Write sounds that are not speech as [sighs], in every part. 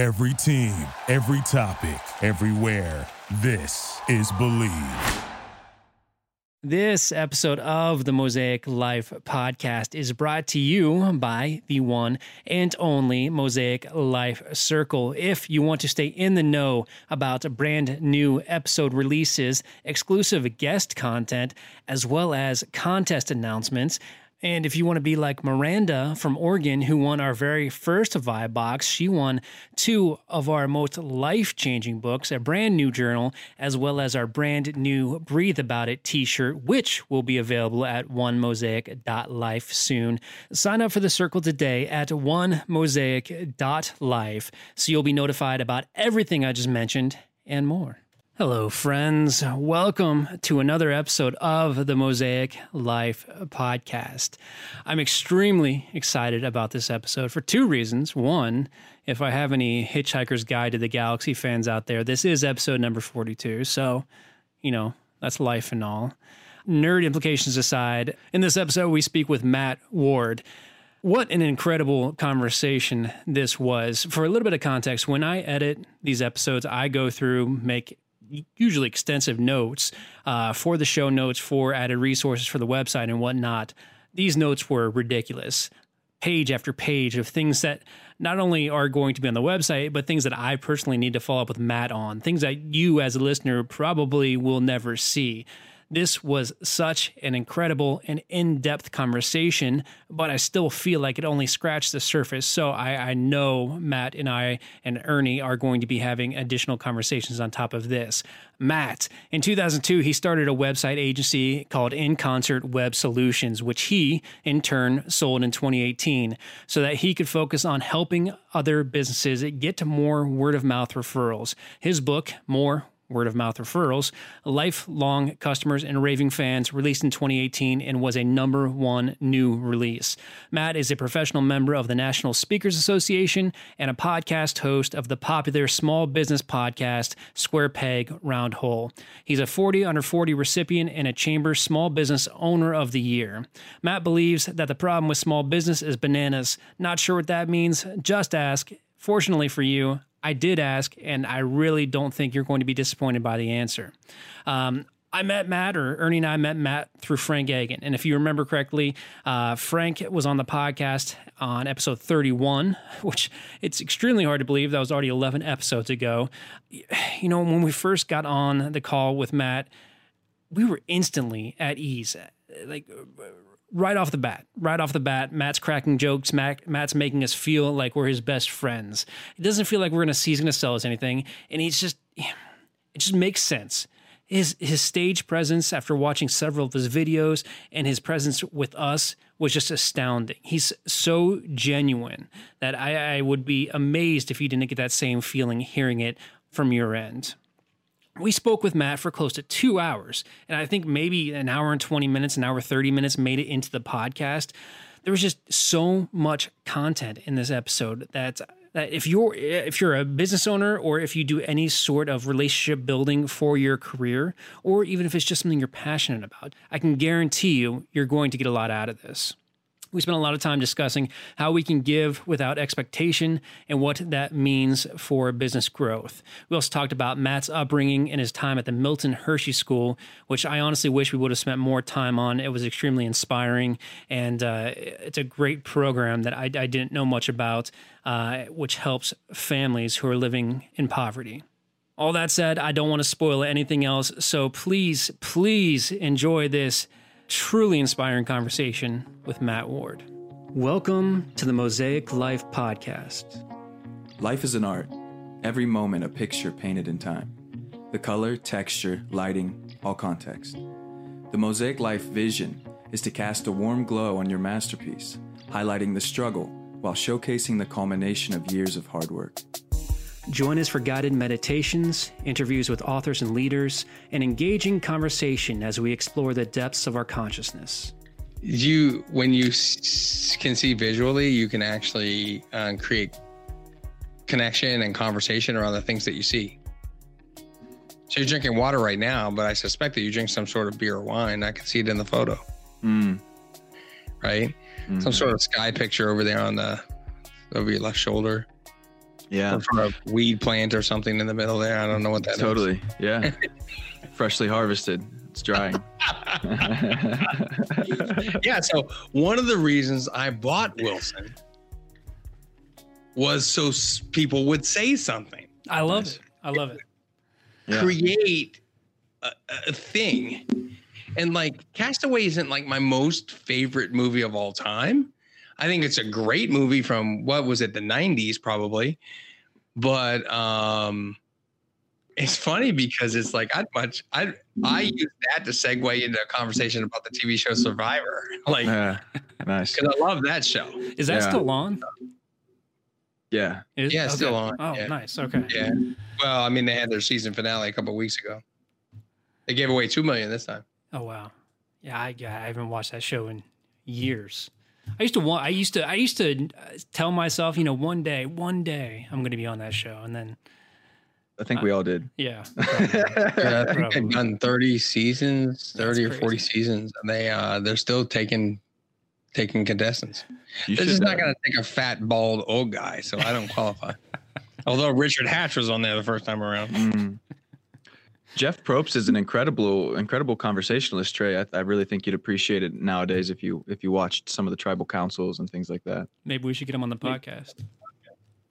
Every team, every topic, everywhere. This is Believe. This episode of the Mosaic Life podcast is brought to you by the one and only Mosaic Life Circle. If you want to stay in the know about brand new episode releases, exclusive guest content, as well as contest announcements, and if you want to be like Miranda from Oregon, who won our very first Vibe Box, she won two of our most life changing books, a brand new journal, as well as our brand new Breathe About It t shirt, which will be available at onemosaic.life soon. Sign up for the circle today at onemosaic.life so you'll be notified about everything I just mentioned and more. Hello, friends. Welcome to another episode of the Mosaic Life podcast. I'm extremely excited about this episode for two reasons. One, if I have any Hitchhiker's Guide to the Galaxy fans out there, this is episode number 42. So, you know, that's life and all. Nerd implications aside, in this episode, we speak with Matt Ward. What an incredible conversation this was. For a little bit of context, when I edit these episodes, I go through, make usually extensive notes uh, for the show notes, for added resources for the website and whatnot. These notes were ridiculous. Page after page of things that not only are going to be on the website, but things that I personally need to follow up with Matt on, things that you as a listener probably will never see. This was such an incredible and in depth conversation, but I still feel like it only scratched the surface. So I, I, know Matt and I and Ernie are going to be having additional conversations on top of this. Matt, in 2002, he started a website agency called inConcert Web Solutions, which he in turn sold in 2018 so that he could focus on helping other businesses get to more word of mouth referrals. His book, More word of mouth referrals, lifelong customers and raving fans, released in 2018 and was a number one new release. Matt is a professional member of the National Speakers Association and a podcast host of the popular small business podcast Square Peg Round Hole. He's a 40 under 40 recipient and a Chamber Small Business Owner of the Year. Matt believes that the problem with small business is bananas. Not sure what that means? Just ask. Fortunately for you, I did ask, and I really don't think you're going to be disappointed by the answer. Um, I met Matt, or Ernie and I met Matt through Frank Agin. And if you remember correctly, uh, Frank was on the podcast on episode 31, [laughs] which it's extremely hard to believe that was already 11 episodes ago. You know, when we first got on the call with Matt, we were instantly at ease. Like, right off the bat, right off the bat, Matt's cracking jokes. Matt, Matt's making us feel like we're his best friends. It doesn't feel like we're gonna he's gonna sell us anything, and he's just [sighs] it just makes sense. His his stage presence after watching several of his videos and his presence with us was just astounding. He's so genuine that I, I would be amazed if you didn't get that same feeling hearing it from your end we spoke with Matt for close to two hours. And I think maybe an hour and 20 minutes, an hour 30 minutes made it into the podcast. There was just so much content in this episode that that if you're if you're a business owner or if you do any sort of relationship building for your career or even if it's just something you're passionate about, I can guarantee you you're going to get a lot out of this. We spent a lot of time discussing how we can give without expectation and what that means for business growth. We also talked about Matt's upbringing and his time at the Milton Hershey School, which I honestly wish we would have spent more time on. It was extremely inspiring, and uh, it's a great program that I, I didn't know much about, uh, which helps families who are living in poverty. All that said, I don't want to spoil anything else, so please, please enjoy this truly inspiring conversation with Matt Ward. Welcome to the Mosaic Life Podcast. Life is an art, every moment a picture painted in time. The color, texture, lighting, all context. The Mosaic Life vision is to cast a warm glow on your masterpiece, highlighting the struggle while showcasing the culmination of years of hard work. Join us for guided meditations, interviews with authors and leaders, and engaging conversation as we explore the depths of our consciousness. You, when you s- can see visually, you can actually uh, create connection and conversation around the things that you see. So you're drinking water right now, but I suspect that you drink some sort of beer or wine. I can see it in the photo. Mm. Right? Mm-hmm. Some sort of sky picture over there on the over your left shoulder Yeah, Or for a weed plant or something in the middle there. I don't know what that is. totally. Yeah, [laughs] freshly harvested. It's dry. [laughs] [laughs] yeah. So one of the reasons I bought Wilson was so people would say something, I love it. I love it. Yeah. create a, a thing. And like Castaway isn't like my most favorite movie of all time. I think it's a great movie from what was it, the 90s probably. But um it's funny because it's like I'd much I I use that to segue into a conversation about the TV show Survivor. [laughs] Like Yeah, nice. because I love that show. Is that Yeah. still on? Yeah, Is- Yeah, it's still on, Oh, yeah. nice. Okay. Yeah. Well, I mean, they had their season finale a couple weeks ago. They gave away two million this time. Oh wow. Yeah, I, I haven't watched that show in years. I used to want. I used to. I used to uh, tell myself, you know, one day, one day, I'm going to be on that show, and then, I think we all did. yeah, [laughs] Yeah, I think Probably. they've done 30 seasons, 30 or 40 seasons, and they uh they're still taking taking contestants. You They're should, uh, not gonna take a fat, bald old guy, so I don't qualify. [laughs] Although Richard Hatch was on there the first time around. Mm. Jeff Probst is an incredible, incredible conversationalist. Trey, I, I really think you'd appreciate it nowadays if you if you watched some of the tribal councils and things like that. maybe we should get him on the podcast.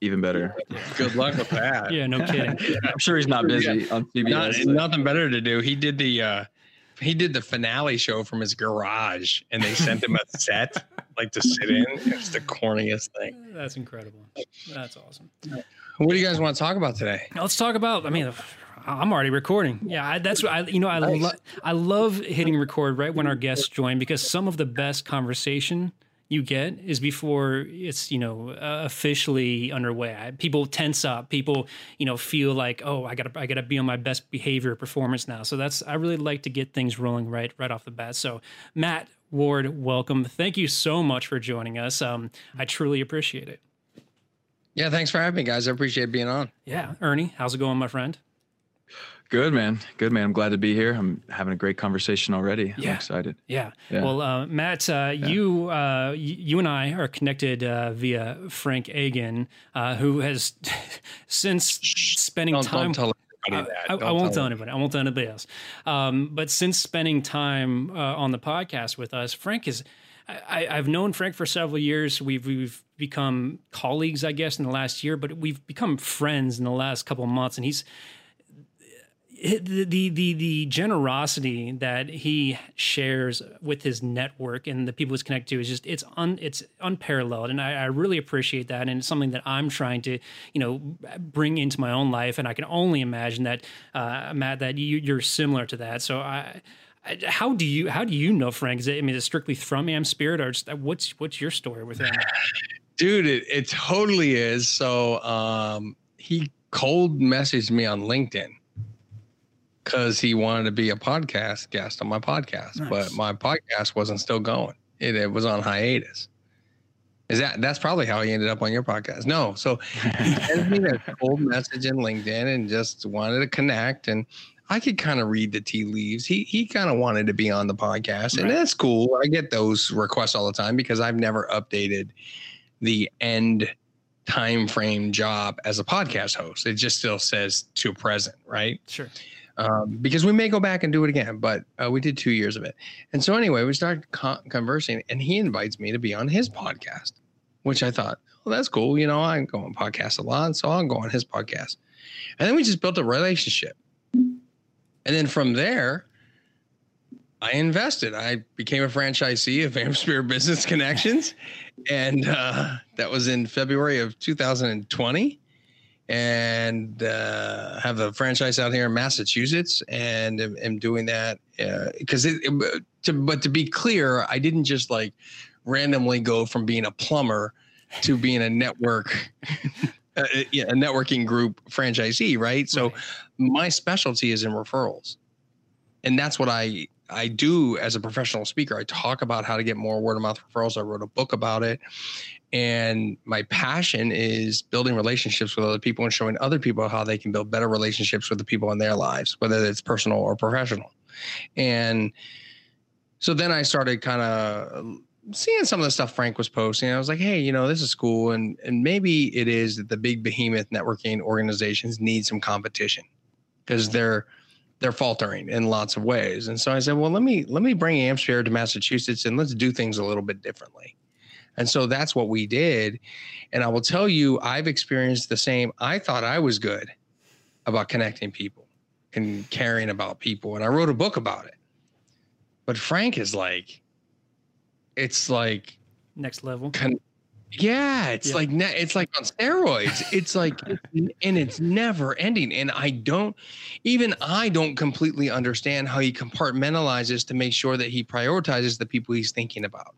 Even better. Good luck with that. Yeah, no kidding. [laughs] I'm sure he's not busy on Not, CBS. nothing better to do. He did the uh he did the finale show from his garage and they sent him a [laughs] set like to sit in. It's the corniest thing. That's incredible. That's awesome. What do you guys want to talk about today? Let's talk about. I mean, I'm already recording. Yeah, I, that's what I. You know, I Nice. lo- I love hitting record right when our guests join because some of the best conversation you get is before it's you know uh, officially underway. I, people tense up. People you know feel like oh I gotta I gotta be on my best behavior performance now. So that's I really like to get things rolling right right off the bat. So Matt Ward, welcome. Thank you so much for joining us. Um, I truly appreciate it. Yeah, thanks for having me, guys. I appreciate being on. Yeah, Ernie, how's it going, my friend? Good man, good man. I'm glad to be here. I'm having a great conversation already. Yeah. I'm excited. Yeah. Yeah. Well, uh, Matt, uh, you uh, y- you and I are connected uh, via Frank Agin, uh, who has [laughs] since spending Don't, time. don't tell I, anybody that. I- I Don't won't tell anybody. I won't tell anybody else. Um, but since spending time uh, on the podcast with us, Frank is. I, I've known Frank for several years. We've we've become colleagues, I guess, in the last year, but we've become friends in the last couple of months. And he's the the the, generosity that he shares with his network and the people he's connected to is just it's un it's unparalleled and I, I really appreciate that and it's something that I'm trying to you know bring into my own life and I can only imagine that uh, Matt that you, you're similar to that so I. I- How do you how do you know Frank? Is it, I mean, is it strictly from AmSpirit, or just, what's what's your story with him? dude it, it totally is so um he cold messaged me on linkedin because he wanted to be a podcast guest on my podcast Nice. but my podcast wasn't still going it, it was on hiatus is that that's probably how he ended up on your podcast no so he [laughs] sent me a cold message in linkedin and just wanted to connect and I could kind of read the tea leaves. He he kind of wanted to be on the podcast, and that's cool. I get those requests all the time because I've never updated the end time frame job as a podcast host. It just still says to present, right? Sure. Um, because we may go back and do it again, but uh, we did two years of it. And so anyway, we started con- conversing, and he invites me to be on his podcast, which I thought, well, that's cool. You know, I go on podcasts a lot, so I'll go on his podcast. And then we just built a relationship. And then from there, I invested. I became a franchisee of AmSpirit Business Connections. And uh, that was in February of 2020. And uh, have a franchise out here in Massachusetts. And am, am doing that because it, it- to, but to be clear, I didn't just like randomly go from being a plumber to being a network, [laughs] uh, yeah, a networking group franchisee, right? So Right. my specialty is in referrals and that's what i i do as a professional speaker i talk about how to get more word of mouth referrals i wrote a book about it and my passion is building relationships with other people and showing other people how they can build better relationships with the people in their lives whether it's personal or professional and so then i started kind of seeing some of the stuff Frank was posting. I was like, hey, you know, this is cool, and and maybe it is that the big behemoth networking organizations need some competition because they're they're faltering in lots of ways. And so I said, well, let me let me bring AmSpirit to Massachusetts and let's do things a little bit differently. And so that's what we did. And I will tell you, I've experienced the same. I thought I was good about connecting people and caring about people, and I wrote a book about it. But Frank is like, it's like Next level. con- yeah, it's Yeah. like ne- it's like on steroids. It's like [laughs] and it's never ending. And I don't even I don't completely understand how he compartmentalizes to make sure that he prioritizes the people he's thinking about.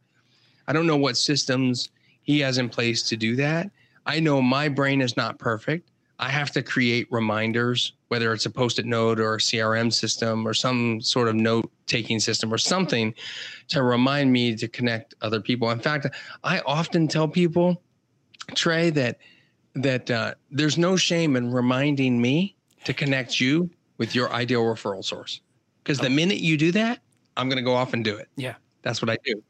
I don't know what systems he has in place to do that. I know my brain is not perfect. I have to create reminders, whether it's a post-it note or a CRM system or some sort of note-taking system or something to remind me to connect other people. In fact, I often tell people, Trey, that that uh, there's no shame in reminding me to connect you with your ideal referral source. Because the minute you do that, I'm going to go off and do it. Yeah. That's what I do.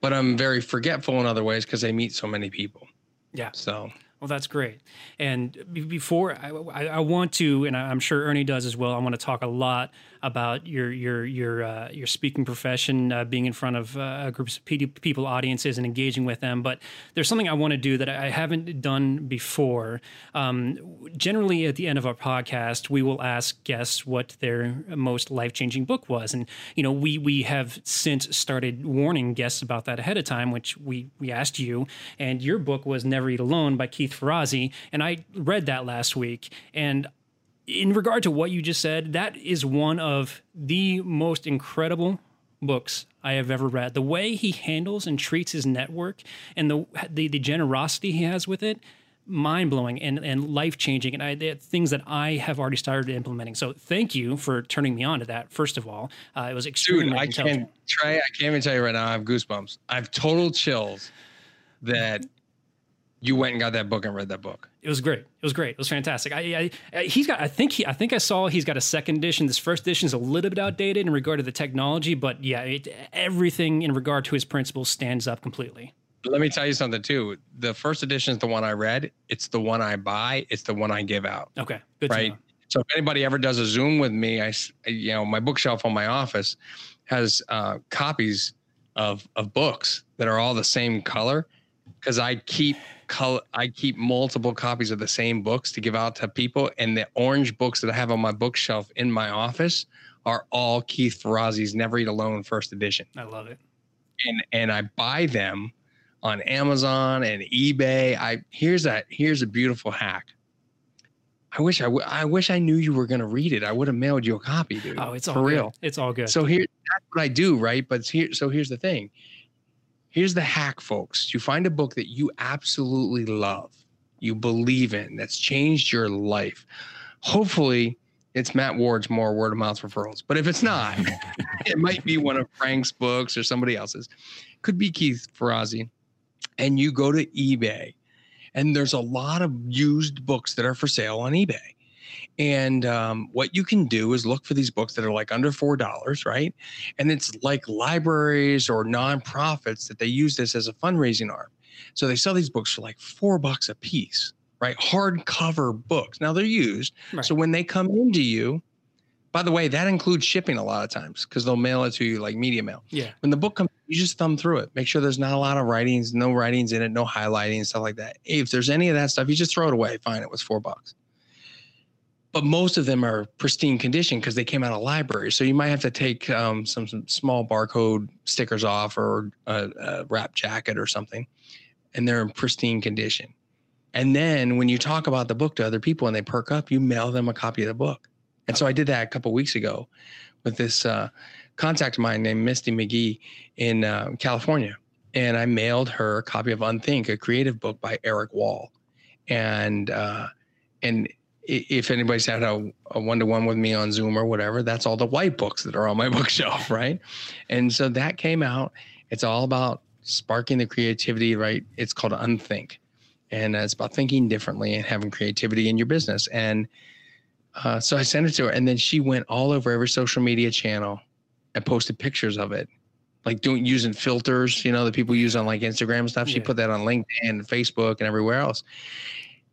But I'm very forgetful in other ways because I meet so many people. Yeah. So Well, that's great. And before I, I, I want to, and I'm sure Ernie does as well. I want to talk a lot about your your your uh, your speaking profession, uh, being in front of uh, groups of people, audiences, and engaging with them. But there's something I want to do that I haven't done before. Um, generally, at the end of our podcast, we will ask guests what their most life changing book was, and you know, we we have since started warning guests about that ahead of time, which we we asked you, and your book was Never Eat Alone by Keith Ferrazzi, and I read that last week, and in regard to what you just said, that is one of the most incredible books I have ever read. The way he handles and treats his network and the the, the generosity he has with it, mind blowing and, and life changing. And I things that I have already started implementing. So thank you for turning me on to that. First of all, uh, it was extremely dude, I can't Trey, I can't even tell you right now. I have goosebumps. I have total chills that you went and got that book and read that book. It was great. It was great. It was fantastic. I, I, he's got. I think he. I think I saw he's got a second edition. This first edition is a little bit outdated in regard to the technology, but yeah, it, everything in regard to his principles stands up completely. Let me tell you something too. The first edition is the one I read. It's the one I buy. It's the one I give out. Okay, good. right. So if anybody ever does a Zoom with me, I you know, my bookshelf on my office has uh, copies of of books that are all the same color because I keep color. I keep multiple copies of the same books to give out to people, and the orange books that I have on my bookshelf in my office are all Keith Ferrazzi's Never Eat Alone first edition I love it. and and I buy them on Amazon and eBay. I here's a here's a beautiful hack. I wish I, w- I wish I knew you were going to read it. I would have mailed you a copy, dude. Oh, it's all for good. real. It's all good. So here, that's what I do, right? But here, so here's the thing. Here's the hack, folks. You find a book that you absolutely love, you believe in, that's changed your life. Hopefully, it's Matt Ward's more word of mouth referrals. But if it's not, [laughs] it might be one of Frank's books or somebody else's. Could be Keith Ferrazzi. And you go to eBay, and there's a lot of used books that are for sale on eBay. And um, what you can do is look for these books that are like under four dollars, right? And it's like libraries or nonprofits that they use this as a fundraising arm. So they sell these books for like four bucks a piece, right? Hardcover books. Now they're used. Right. So when they come into you, by the way, that includes shipping a lot of times because they'll mail it to you like media mail. yeah, When the book comes, you just thumb through it. Make sure there's not a lot of writings, no writings in it, no highlighting, stuff like that. If there's any of that stuff, you just throw it away. Fine, it was four bucks. But most of them are pristine condition because they came out of libraries. So you might have to take um, some, some small barcode stickers off or a, a wrap jacket or something, and they're in pristine condition. And then when you talk about the book to other people and they perk up, you mail them a copy of the book. And so I did that a couple weeks ago with this uh, contact of mine named Misty McGee in uh, California. And I mailed her a copy of Unthink, a creative book by Erik Wahl. And uh, and if anybody's had a, a one-to-one with me on Zoom or whatever, that's all the white books that are on my [laughs] bookshelf, right? And so that came out. It's all about sparking the creativity, right? It's called Unthink, and it's about thinking differently and having creativity in your business. And uh, so I sent it to her, and then she went all over every social media channel and posted pictures of it, like doing using filters, you know, that people use on like Instagram and stuff. She Yeah. put that on LinkedIn and Facebook and everywhere else.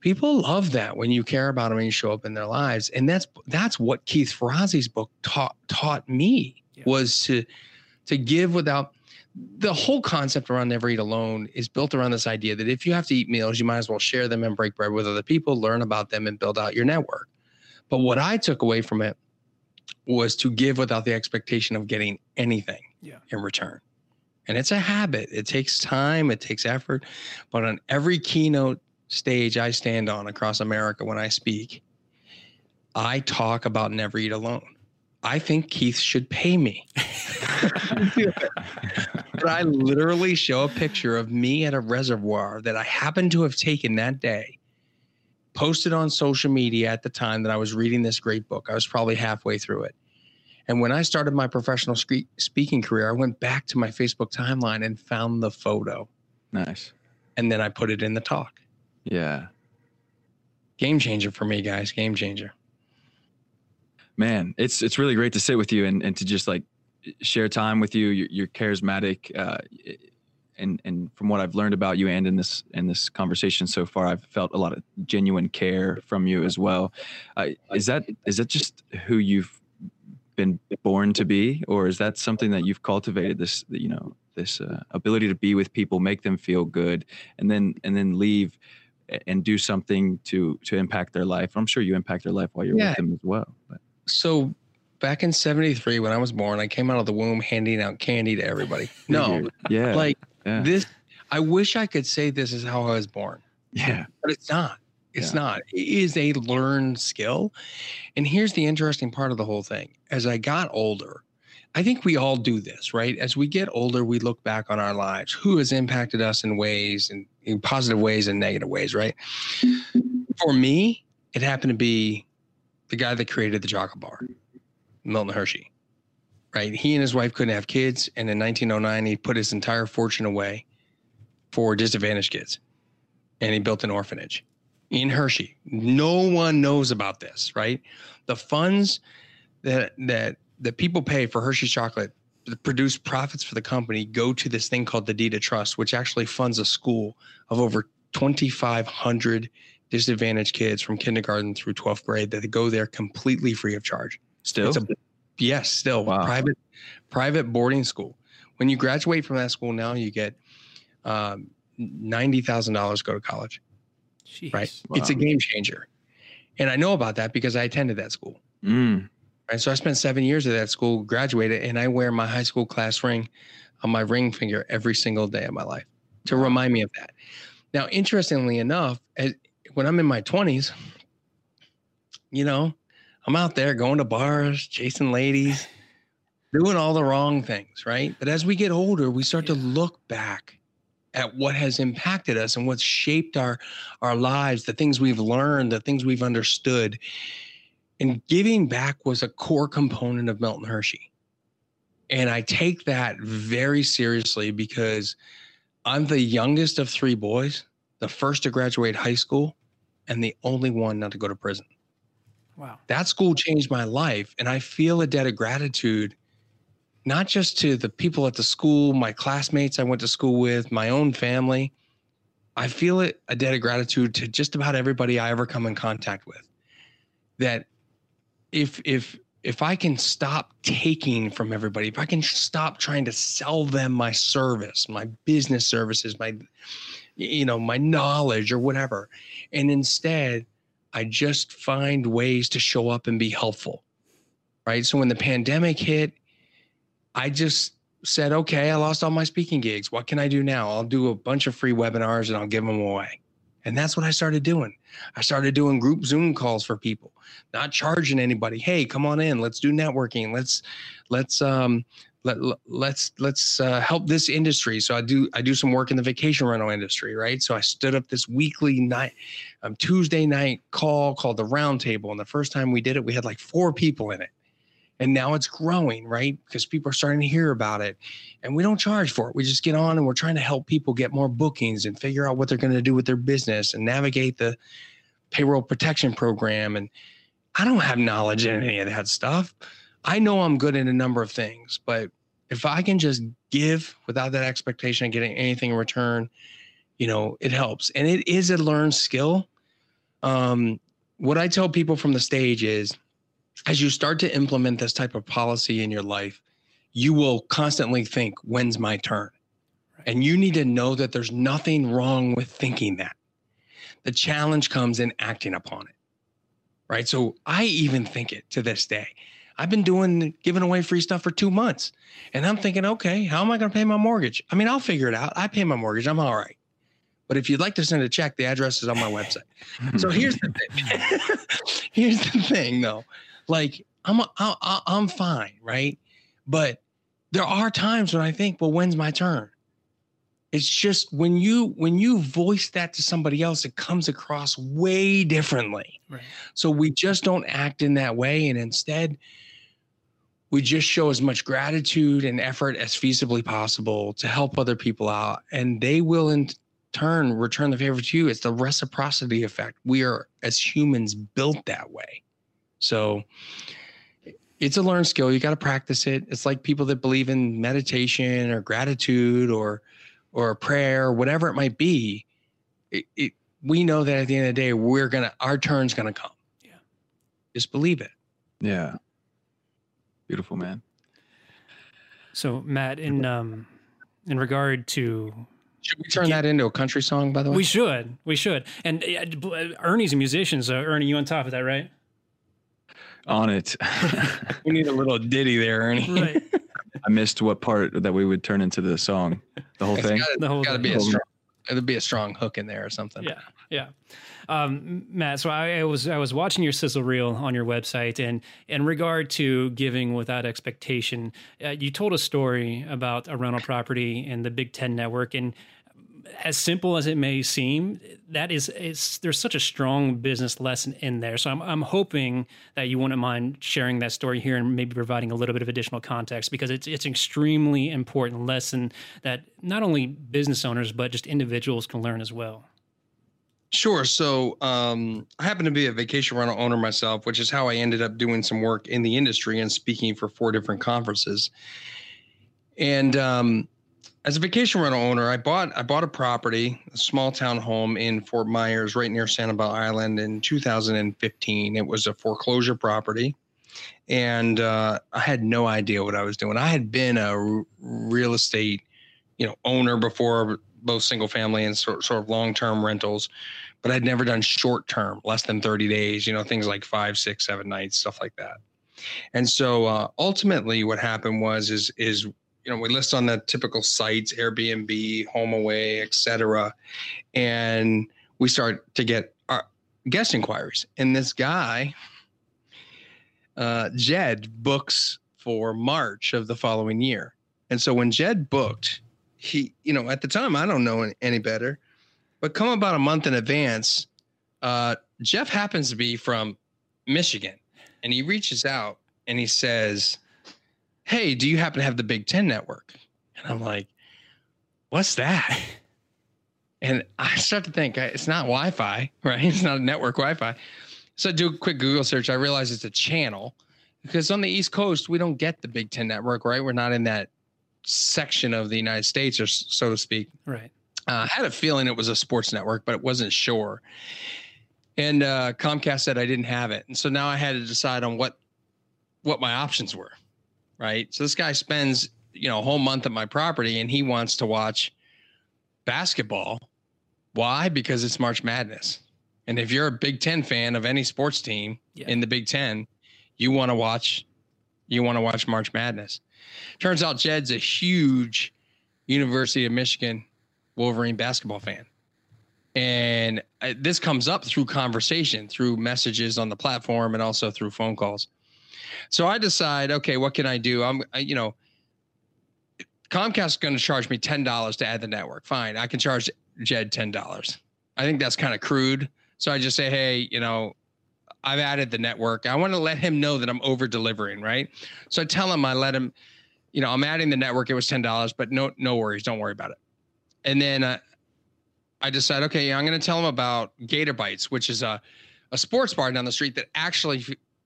People love that when you care about them and you show up in their lives. And that's that's what Keith Ferrazzi's book taught taught me Yeah. was to to give without the whole concept around never eat alone is built around this idea that if you have to eat meals, you might as well share them and break bread with other people, learn about them, and build out your network. But what I took away from it was to give without the expectation of getting anything Yeah. in return. And it's a habit. It takes time, it takes effort. But on every keynote stage I stand on across America when I speak, I talk about never eat alone. I think Keith should pay me. [laughs] but I literally show a picture of me at a reservoir that I happened to have taken that day, posted on social media at the time that I was reading this great book. I was probably halfway through it. And when I started my professional speaking career, I went back to my Facebook timeline and found the photo. Nice. And then I put it in the talk. Yeah. Game changer for me, guys. Game changer. man it's it's really great to sit with you and, and to just like share time with you you're, you're charismatic uh, and and from what i've learned about you and in this in this conversation so far i've felt a lot of genuine care from you as well uh, is that is that just who you've been born to be or is that something that you've cultivated this you know this uh, ability to be with people make them feel good and then and then leave and do something to to impact their life i'm sure you impact their life while you're Yeah. with them as well but So back in 73, when I was born, I came out of the womb handing out candy to everybody. [laughs] No, yeah, like yeah, this, I wish I could say this is how I was born. yeah, but it's not. It's Yeah. not. It is a learned skill. And here's the interesting part of the whole thing. As I got older, I think we all do this, right? As we get older, we look back on our lives. Who has impacted us in ways and in positive ways and negative ways, right? For me, it happened to be the guy that created the chocolate bar, Milton Hershey. Right? He and his wife couldn't have kids, and in 1909, he put his entire fortune away for disadvantaged kids, and he built an orphanage in Hershey. No one knows about this, right? The funds that that that people pay for Hershey chocolate to produce profits for the company go to this thing called the Deed of Trust, which actually funds a school of over 2,500 disadvantaged kids from kindergarten through 12th grade that go there completely free of charge. still, It's a, yes, still Wow. private private boarding school. When you graduate from that school now, you get um, ninety thousand dollars to go to college. Jeez. Right? It's a game changer, and I know about that because I attended that school. mm, Right, so I spent seven years at that school, graduated, and I wear my high school class ring on my ring finger every single day of my life to remind me of that. Now, interestingly enough, as, when I'm in my twenties, you know, I'm out there going to bars, chasing ladies, [laughs] doing all the wrong things, right? But as we get older, we start to look back at what has impacted us and what's shaped our our lives, the things we've learned, the things we've understood. And giving back was a core component of Milton Hershey. And I take that very seriously because I'm the youngest of three boys, the first to graduate high school, and the only one not to go to prison Wow. that school changed my life and i feel a debt of gratitude not just to the people at the school my classmates i went to school with my own family i feel it a debt of gratitude to just about everybody i ever come in contact with that if if if i can stop taking from everybody if i can stop trying to sell them my service my business services my you know my knowledge or whatever and instead I just find ways to show up and be helpful. Right. So when the pandemic hit, I just said, okay, I lost all my speaking gigs. What can I do now? I'll do a bunch of free webinars and I'll give them away. And that's what I started doing. I started doing group Zoom calls for people, not charging anybody. Hey, come on in. Let's do networking. Let's let's um let, let's let's uh, help this industry. So I do I do some work in the vacation rental industry, right? So I stood up this weekly night um, Tuesday night call called the Roundtable. And the first time we did it, we had like four people in it. And now it's growing, right? Because people are starting to hear about it. And we don't charge for it. We just get on and we're trying to help people get more bookings and figure out what they're going to do with their business and navigate the payroll protection program. And I don't have knowledge in any of that stuff. I know I'm good in a number of things, but if I can just give without that expectation of getting anything in return, you know, it helps. And it is a learned skill. Um, what I tell people from the stage is as you start to implement this type of policy in your life, you will constantly think, when's my turn? And you need to know that there's nothing wrong with thinking that. The challenge comes in acting upon it. Right. So I even think it to this day. I've been doing giving away free stuff for two months. And I'm thinking, okay, how am I going to pay my mortgage? I mean, I'll figure it out. I pay my mortgage. I'm all right. But if you'd like to send a check, the address is on my website. so here's the thing. [laughs] here's the thing, though. Like I'm I, I'm fine, right? But there are times when I think, well, when's my turn? It's just when you when you voice that to somebody else, it comes across way differently. Right. So we just don't act in that way, and instead, we just show as much gratitude and effort as feasibly possible to help other people out, and they will in turn return the favor to you. It's the reciprocity effect. We are as humans built that way. So it's a learned skill. You got to practice it. It's like people that believe in meditation or gratitude or or prayer, whatever it might be. It, it, we know that at the end of the day, we're gonna our turn's gonna come. Yeah, just believe it. Yeah, beautiful man. So Matt, in um, in regard to should we turn that into a country song? By the way, we should. We should. And uh, Ernie's a musician, so Ernie, you on top of that, right? On it. [laughs] we need a little ditty there, Ernie. Right. I missed what part that we would turn into the song. The whole it's thing. Gotta, the whole gotta thing. be a strong. It'd be a strong hook in there or something. Yeah, yeah. Um, Matt, so I, I, was I was watching your sizzle reel on your website, and in regard to giving without expectation, uh, you told a story about a rental property and the Big Ten Network, and as simple as it may seem, that is, is there's such a strong business lesson in there. So I'm, I'm hoping that you wouldn't mind sharing that story here and maybe providing a little bit of additional context because it's it's an extremely important lesson that not only business owners but just individuals can learn as well. Sure. So um, I happen to be a vacation rental owner myself, which is how I ended up doing some work in the industry and speaking for four different conferences. And um, as a vacation rental owner, I bought I bought a property, a small town home in Fort Myers, right near Sanibel Island, in 2015. It was a foreclosure property, and uh, I had no idea what I was doing. I had been a r- real estate, you know, owner before, both single family and sort, sort of long term rentals, but I'd never done short term, less than 30 days. You know, things like five, six, seven nights, stuff like that. And so uh, ultimately, what happened was is is you know we list on the typical sites airbnb HomeAway etc and we start to get our guest inquiries. And this guy uh, jed books for march of the following year. And so when jed booked he you know at the time i don't know any better but come about a month in advance uh, jeff happens to be from michigan. And he reaches out and he says hey, do you happen to have the Big Ten network? And I'm like, what's that? [laughs] And I start to think it's not Wi Fi, [laughs] right? It's not a network Wi Fi. So I do a quick Google search. I realize it's a channel because on the East Coast, we don't get the Big Ten network, right? We're not in that section of the United States, or so to speak. Right. Uh, I had a feeling it was a sports network, but it wasn't sure. And uh, Comcast said I didn't have it, and so now I had to decide on what what my options were right? So this guy spends, you know, a whole month at my property and he wants to watch basketball. Why? Because it's March Madness. And if you're a Big 10 fan of any sports team yeah. in the Big 10, you want to watch you want to watch March Madness. Turns out Jed's a huge University of Michigan Wolverine basketball fan. And uh, this comes up through conversation, through messages on the platform and also through phone calls. So I decide, okay, what can I do? I'm, you know, Comcast is going to charge me ten dollars to add the network. Fine, I can charge Jed ten dollars. I think that's kind of crude. So I just say, hey, you know, I've added the network. I want to let him know that I'm over delivering, right? So I tell him, I let him, you know, I'm adding the network. It was ten dollars, but no, no worries, don't worry about it. And then uh, I decide, okay, I'm going to tell him about Gator Bites, which is a a sports bar down the street that actually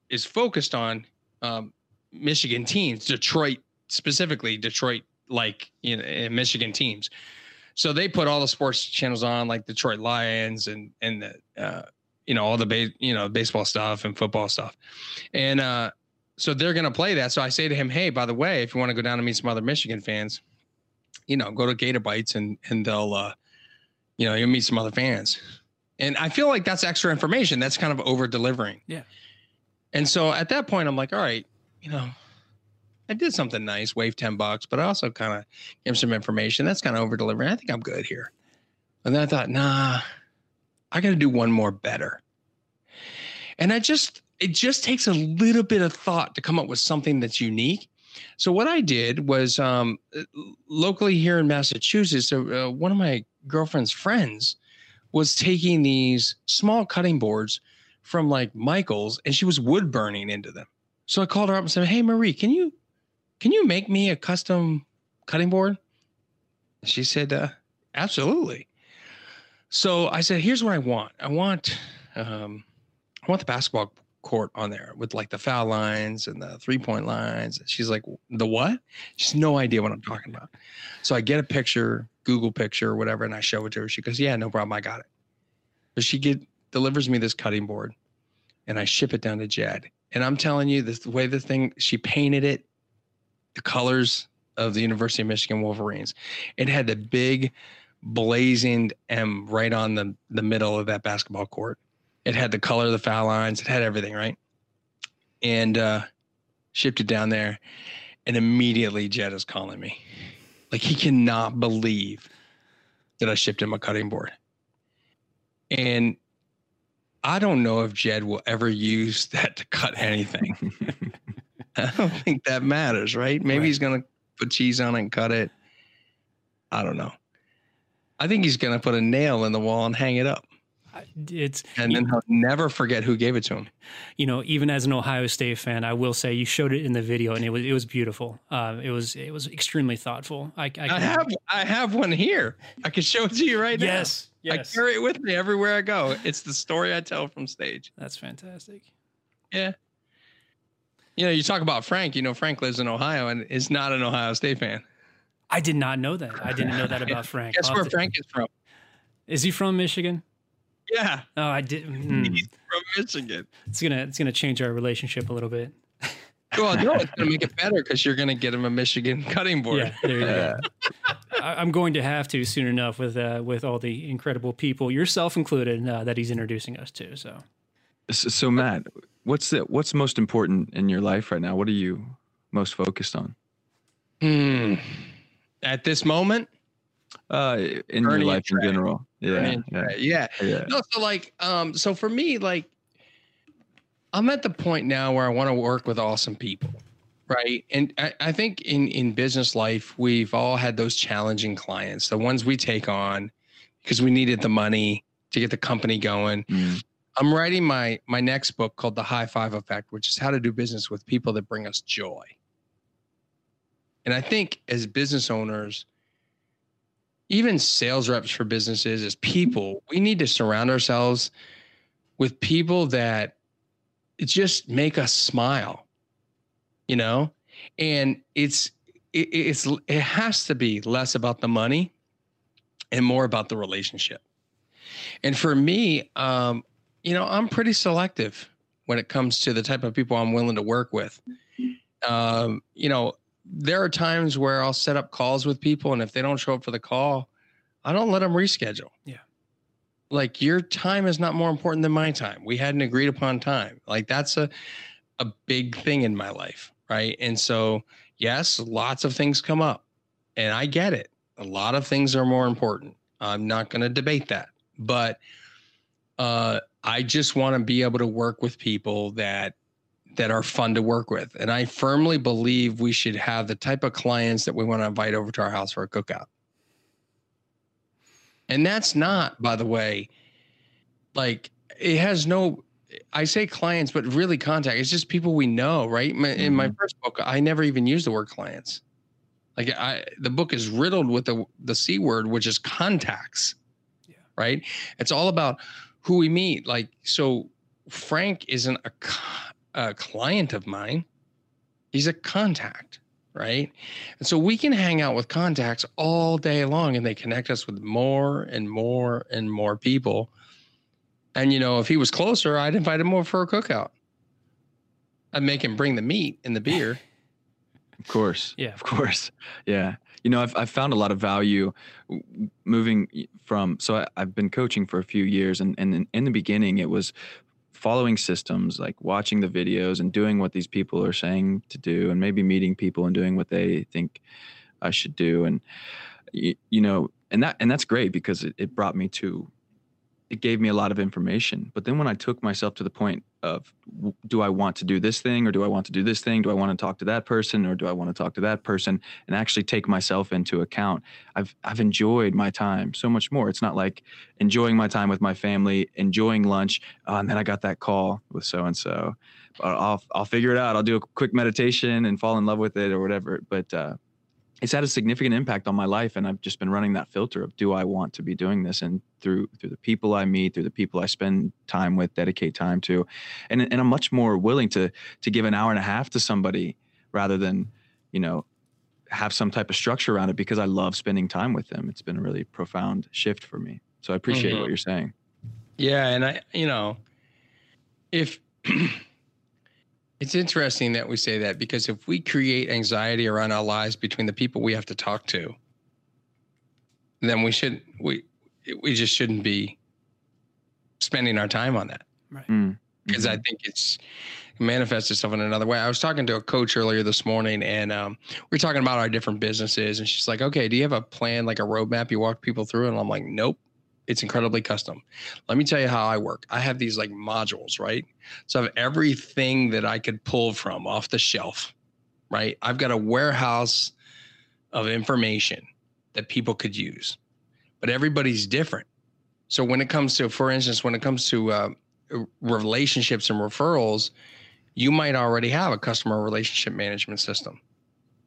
is focused on um, Michigan teams, Detroit specifically Detroit, like you know, Michigan teams. So they put all the sports channels on, like Detroit Lions and and the uh, you know all the you know baseball stuff and football stuff, and uh, so they're gonna play that. So I say to him, hey, by the way, if you want to go down and meet some other Michigan fans, you know, go to Gator Bites and and they'll uh, you know you'll meet some other fans. And I feel like that's extra information. That's kind of over delivering. Yeah. And so at that point, I'm like, all right, you know, I did something nice, wave 10 bucks, but I also kind of gave some information. That's kind of over delivering. I think I'm good here. And then I thought, nah, I got to do one more better. And I just, it just takes a little bit of thought to come up with something that's unique. So what I did was um, locally here in Massachusetts, uh, one of my girlfriend's friends was taking these small cutting boards from like Michael's and she was wood burning into them. So I called her up and said, Hey Marie, can you can you make me a custom cutting board? She said, uh, absolutely. So I said, here's what I want. I want um, I want the basketball court on there with like the foul lines and the three point lines. She's like, the what? She's no idea what I'm talking about. So I get a picture, Google picture, or whatever, and I show it to her. She goes, yeah, no problem. I got it. But she get delivers me this cutting board and I ship it down to Jed. And I'm telling you, this, the way the thing, she painted it, the colors of the University of Michigan Wolverines. It had the big blazing M right on the, the middle of that basketball court. It had the color of the foul lines. It had everything, right? And uh, shipped it down there. And immediately Jed is calling me. Like he cannot believe that I shipped him a cutting board. And I don't know if Jed will ever use [laughs] that to cut anything. [laughs] I don't think that matters, right? Maybe Right. he's going to put cheese on it and cut it. I don't know. I think he's going to put a nail in the wall and hang it up. It's And then he'll never forget who gave it to him. you know, even as an Ohio State fan, I will say you showed it in the video, and it was it was beautiful. Uh, it was it was extremely thoughtful. I, I, I have I have one here. I can show it to you right yes, now. Yes, I carry it with me everywhere I go. It's the story I tell from stage. that's fantastic. Yeah. You know, you talk about Frank, you know, Frank lives in Ohio and is not an Ohio State fan. I did not know that. I didn't know that about [laughs] Frank. Guess I'll where Frank is from? is he from Michigan? Yeah. Oh, I did. mm. He's from Michigan. It's gonna it's gonna change our relationship a little bit. Well, no, it's going to make it [laughs] better because you're going to get him a Michigan cutting board. Yeah, there you go. [laughs] I, I'm going to have to soon enough with uh, with all the incredible people, yourself included, uh, that he's introducing us to. So So, so Matt, what's the what's most important in your life right now? What are you most focused on? Hmm. At this moment, Uh, in your life in general. Yeah, yeah, yeah. yeah. No, so like, um, so for me, like, I'm at the point now where I want to work with awesome people, right? And I, I think in in business life, we've all had those challenging clients, the ones we take on because we needed the money to get the company going. Mm, I'm writing my my next book called The High Five Effect, which is how to do business with people that bring us joy. And I think as business owners, even sales reps for businesses, as people, we need to surround ourselves with people that just make us smile. You know, and it's it, it's it has to be less about the money and more about the relationship. And for me, um, you know, I'm pretty selective when it comes to the type of people I'm willing to work with. Um, you know, there are times where I'll set up calls with people, and if they don't show up for the call, I don't let them reschedule. Yeah. Like your time is not more important than my time. We had an agreed upon time. Like that's a a big thing in my life, right? And so, yes, lots of things come up, and I get it. A lot of things are more important. I'm not going to debate that, but uh, I just want to be able to work with people that that are fun to work with, and I firmly believe we should have the type of clients that we want to invite over to our house for a cookout. And that's not, by the way, like it has no. I say clients, but really contact. It's just people we know, right? In my mm-hmm. first book, I never even used the word clients. Like I, the book is riddled with the the c word, which is contacts. Yeah. Right. It's all about who we meet. Like so, Frank isn't a, a client of mine. He's a contact. right? And so we can hang out with contacts all day long and they connect us with more and more and more people. And you know, if he was closer, I'd invite him over for a cookout. I'd make him bring the meat and the beer. [laughs] Of course. Yeah. Of course. Yeah. You know, I've, I've found a lot of value moving from, so I, I've been coaching for a few years and, and in, in the beginning it was following systems, like watching the videos and doing what these people are saying to do and maybe meeting people and doing what they think I should do. And, you, you know, and that, and that's great because it, it brought me to it gave me a lot of information. But then when I took myself to the point of, do I want to do this thing or do I want to do this thing? Do I want to talk to that person or do I want to talk to that person? And actually take myself into account. I've I've enjoyed my time so much more. It's not like enjoying my time with my family, enjoying lunch, uh, and then I got that call with so and so. I'll I'll figure it out. I'll do a quick meditation and fall in love with it or whatever. But uh, it's had a significant impact on my life and i've just been running that filter of do i want to be doing this? And through through the people i meet through the people i spend time with dedicate time to and, and i'm much more willing to to give an hour and a half to somebody rather than you know have some type of structure around it because i love spending time with them. It's been a really profound shift for me. So i appreciate Mhm. what you're saying. Yeah, and I, you know, if [clears throat] it's interesting that we say that because if we create anxiety around our lives between the people we have to talk to, then we should we we just shouldn't be spending our time on that Mm, because mhm. I think it's it manifests itself in another way. I was talking to a coach earlier this morning, and um, we were talking about our different businesses, and she's like, "Okay, do you have a plan, like a roadmap you walk people through?" And I'm like, "Nope, it's incredibly custom." Let me tell you how I work. I have these like modules, right? So I have everything that I could pull from off the shelf, right? I've got a warehouse of information that people could use, but everybody's different. So when it comes to, for instance, when it comes to uh, relationships and referrals, you might already have a customer relationship management system.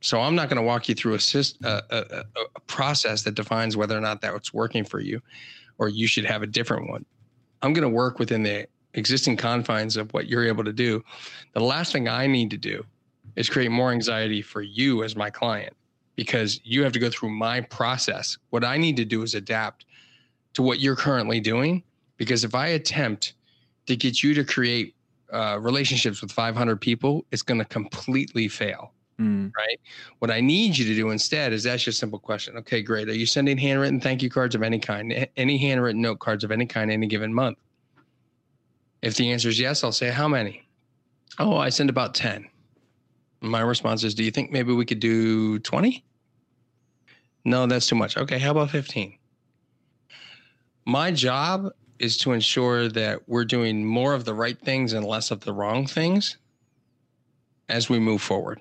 So I'm not going to walk you through a, a, a, a- a process that defines whether or not that's working for you, or you should have a different one. I'm going to work within the existing confines of what you're able to do. The last thing I need to do is create more anxiety for you as my client because you have to go through my process. What I need to do is adapt to what you're currently doing. Because if I attempt to get you to create uh, relationships with 500 people, it's going to completely fail. Mm, Right. What I need you to do instead is ask you a simple question. Okay, great. Are you sending handwritten thank you cards of any kind, any handwritten note cards of any kind, any given month? If the answer is yes, I'll say, how many? Oh, I send about 10. My response is, do you think maybe we could do 20? No, that's too much. Okay, how about 15? My job is to ensure that we're doing more of the right things and less of the wrong things as we move forward.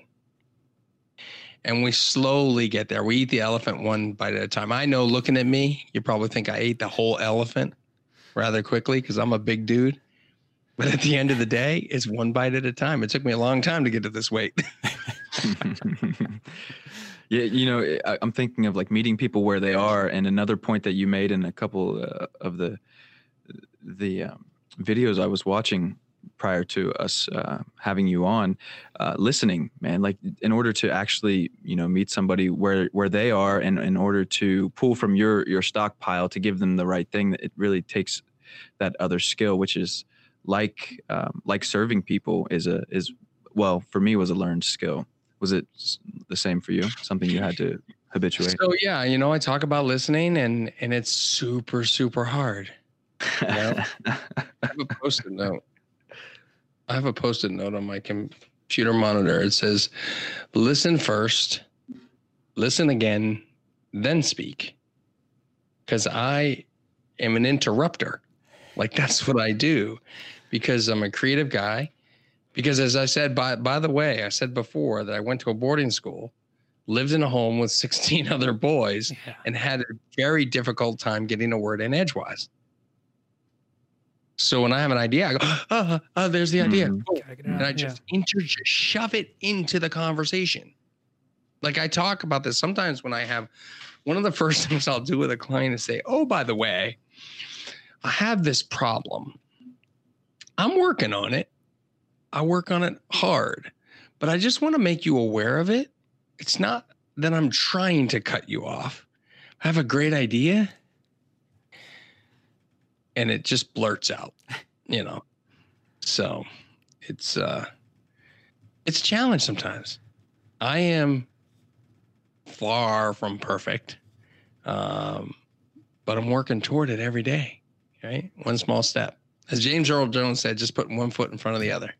And we slowly get there. We eat the elephant one bite at a time. I know looking at me, you probably think I ate the whole elephant rather quickly because I'm a big dude. But at the end of the day, it's one bite at a time. It took me a long time to get to this weight. [laughs] yeah, you know, I'm thinking of like meeting people where they are, and another point that you made in a couple uh, of the the um, videos I was watching prior to us uh, having you on, uh, listening, man. Like in order to actually, you know, meet somebody where where they are, and in order to pull from your your stockpile to give them the right thing, it really takes that other skill, which is like um, like serving people is a is well for me was a learned skill. Was it the same for you? Something you had to habituate? So yeah, you know, I talk about listening and and it's super, super hard. Yeah. [laughs] I have a post-it note. I have a post-it note on my computer monitor. It says, "Listen first, listen again, then speak." Because I am an interrupter. Like that's what I do. Because I'm a creative guy. Because as I said, by by the way, I said before that I went to a boarding school, lived in a home with [laughs] 16 other boys, Yeah. and had a very difficult time getting a word in edgewise. So when I have an idea, I go, oh, [gasps] oh, there's the idea. Mhm. Boom. Gotta get it And out, I yeah. inter- just shove it into the conversation. Like I talk about this sometimes when I have one of the [laughs] first things I'll do with a client is say, Oh, by the way, I have this problem. I'm working on it. I work on it hard, but I just want to make you aware of it it's not that I'm trying to cut you off. I have a great idea and it just blurts out, you know. So it's uh it's a challenge sometimes. I am far from perfect. Um but I'm working toward it every day, right? One small step. As James Earl Jones said, just putting one foot in front of the other.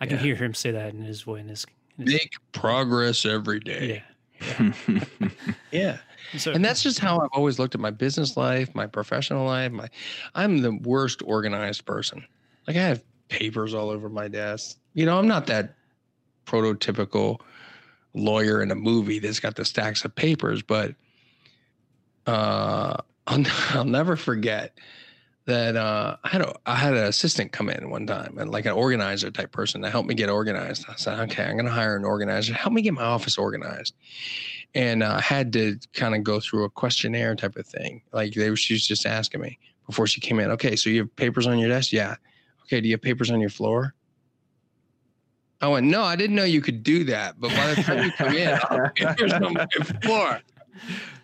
I can Yeah. hear him say that in his voice. In his, in his, Make progress every day. yeah. [laughs] Yeah. So, And that's just how I've always looked at my business life, my professional life. My I'm the worst organized person. Like I have papers all over my desk. You know, I'm not that prototypical lawyer in a movie that's got the stacks of papers, but uh [laughs] I'll, I'll never forget that uh, I had a I had an assistant come in one time and like an organizer type person to help me get organized. I said, okay, I'm gonna hire an organizer. Help me get my office organized. And uh, I had to kind of go through a questionnaire type of thing. Like they she was just asking me before she came in. Okay, so you have papers on your desk? Yeah. Okay, do you have papers on your floor? I went, no, I didn't know you could do that. But by the time you come in, I'll papers on my floor.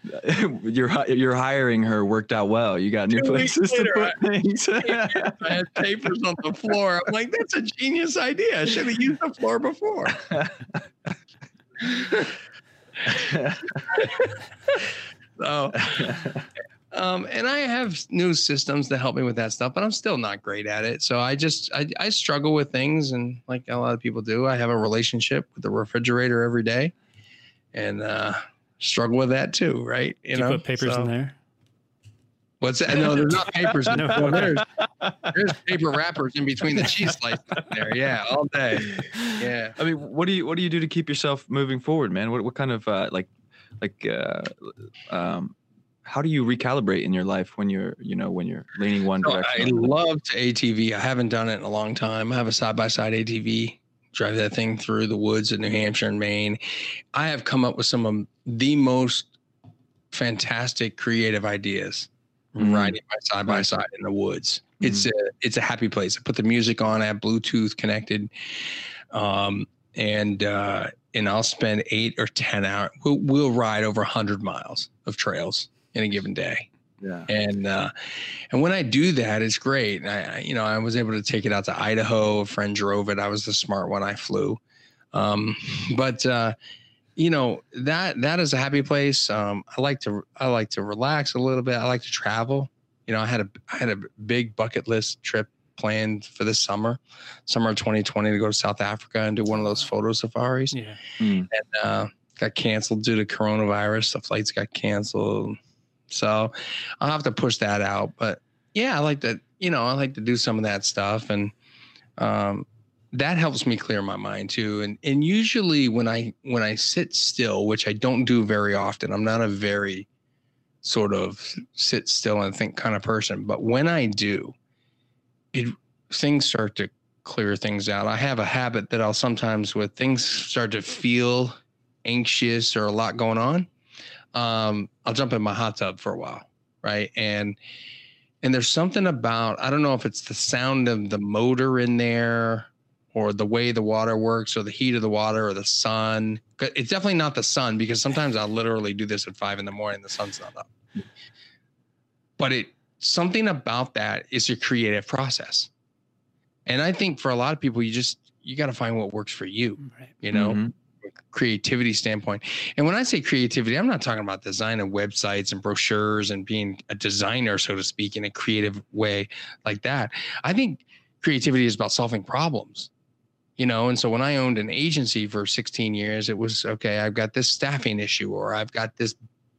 [laughs] your your hiring her worked out well. You got new Two places to later, put things. [laughs] I had papers on the floor. I'm like, that's a genius idea. I should have used the floor before. [laughs] So, um, and I have new systems to help me with that stuff, but I'm still not great at it. So I just I, I struggle with things, and like a lot of people do, I have a relationship with the refrigerator every day, and uh, struggle with that too, right? Do you put papers So- in there? What's that? No, there's not papers. No. no, [laughs] there's there's paper wrappers in between the cheese slices there. Yeah, all day. Yeah. I mean, what do you what do you do to keep yourself moving forward, man? What what kind of uh, like like uh, um, how do you recalibrate in your life when you're you know when you're leaning one So I direction? or the- love ATV. I haven't done it in a long time. I have a side by side ATV. Drive that thing through the woods in New Hampshire and Maine. I have come up with some of the most fantastic creative ideas Mhm. riding my side by side in the woods. It's a it's a happy place. I put the music on. I have Bluetooth connected, um, and uh, and I'll spend eight or ten hours. We'll, we'll ride over hundred miles of trails in a given day yeah. and uh, and when I do that, it's great. And I, I, you know, I was able to take it out to Idaho. A friend drove it. I was the smart one. I flew, um, but uh, you know that that is a happy place. Um, I like to I like to relax a little bit. I like to travel. You know, I had a I had a big bucket list trip planned for this summer, summer of 2020, to go to South Africa and do one of those photo safaris Yeah. Mm. and uh, got canceled due to coronavirus. The flights got canceled, so I'll have to push that out. But yeah, I like to, you know, I like to do some of that stuff, and um, that helps me clear my mind too. And and usually when I when I sit still, which I don't do very often, I'm not a very sort of sit still and think kind of person. But when I do, it things start to clear things out. I have a habit that I'll sometimes, with things start to feel anxious or a lot going on, um, I'll jump in my hot tub for a while, right? And and there's something about I don't know if it's the sound of the motor in there or the way the water works or the heat of the water or the sun. 'Cause It's definitely not the sun because sometimes I'll literally do this at five in the morning. The sun's not up. But it something about that is your creative process. And I think for a lot of people, you just you got to find what works for you, Right. you know, Mhm. Creativity standpoint. And when I say creativity, I'm not talking about design of websites and brochures and being a designer, so to speak, in a creative way like that. I think creativity is about solving problems. You know, and so when I owned an agency for 16 years, it was okay, I've got this staffing issue, or I've got this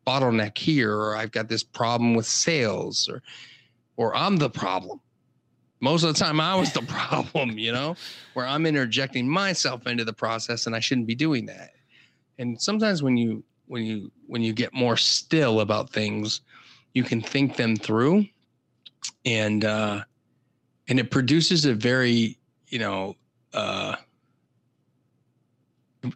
bottleneck here, or I've got this problem with sales, or or I'm the problem. Most of the time I was the [laughs] problem, you know, where I'm interjecting myself into the process and I shouldn't be doing that. And sometimes when you when you when you get more still about things, you can think them through and uh and it produces a very, you know, uh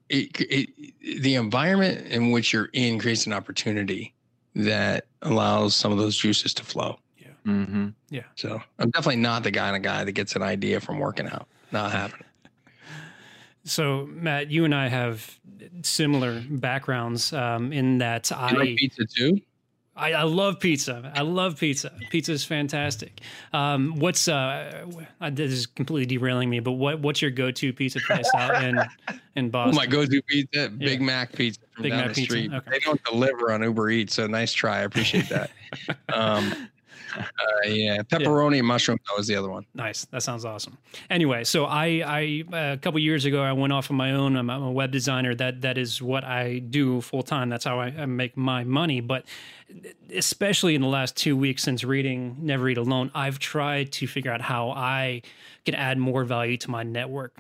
it, it, the environment in which you're in creates an opportunity that allows some of those juices to flow. Mhm. Yeah. So I'm definitely not the kind of guy that gets an idea from working out. Not happening. [laughs] So, Matt, you and I have similar backgrounds um, in that You I, like pizza too? I I love pizza. I love pizza. Pizza is fantastic. Um, what's uh, this is completely derailing me, but what what's your go to pizza place out [laughs] in in Oh, Boston? my go-to pizza, Big Mac pizza from Big down Mac the pizza, street. okay. They don't deliver on Uber Eats, so nice try. I appreciate that. [laughs] um, uh, [laughs] yeah, pepperoni and mushroom. That was the other one. Nice. That sounds awesome. Anyway, so I, I uh, a couple years ago, I went off on my own. I'm, I'm a web designer. That that is what I do full time. That's how I, I make my money. But especially in the last two weeks since reading Never Eat Alone, I've tried to figure out how I can add more value to my network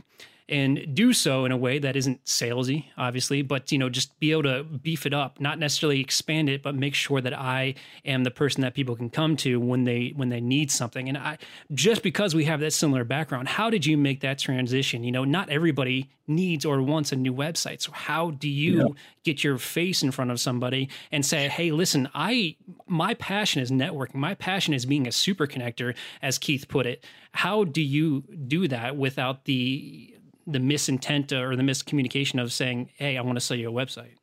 and do so in a way that isn't salesy, obviously, but you know, just be able to beef it up, not necessarily expand it, but make sure that I am the person that people can come to when they when they need something. And I just because we have that similar background, how did you make that transition? You know, not everybody needs or wants a new website. So how do you get your face in front of somebody and say, "Hey, listen, I my passion is networking. My passion is being a super connector," as Keith put it. How do you do that without the the misintent or the miscommunication of saying, "Hey, I want to sell you a website."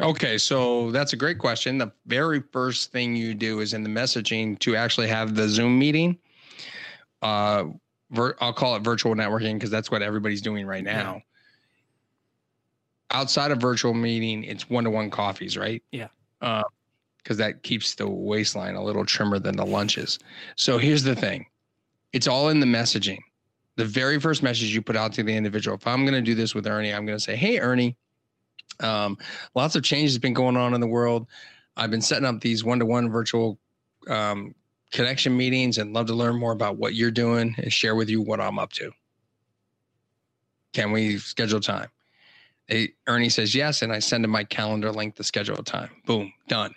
Okay, so that's a great question. The very first thing you do is in the messaging to actually have the Zoom meeting. Uh, vir- I'll call it virtual networking because that's what everybody's doing right now. Outside of virtual meeting, it's one-to-one coffees, right? Yeah. Because that keeps the waistline a little trimmer than the lunches. So here's the thing: it's all in the messaging. The very first message you put out to the individual. If I'm going to do this with Ernie, I'm going to say, "Hey, Ernie." Um, lots of changes have been going on in the world. I've been setting up these one-to-one virtual um, connection meetings, and love to learn more about what you're doing and share with you what I'm up to. Can we schedule time? Ernie says yes, and I send him my calendar link to schedule time. Boom, done.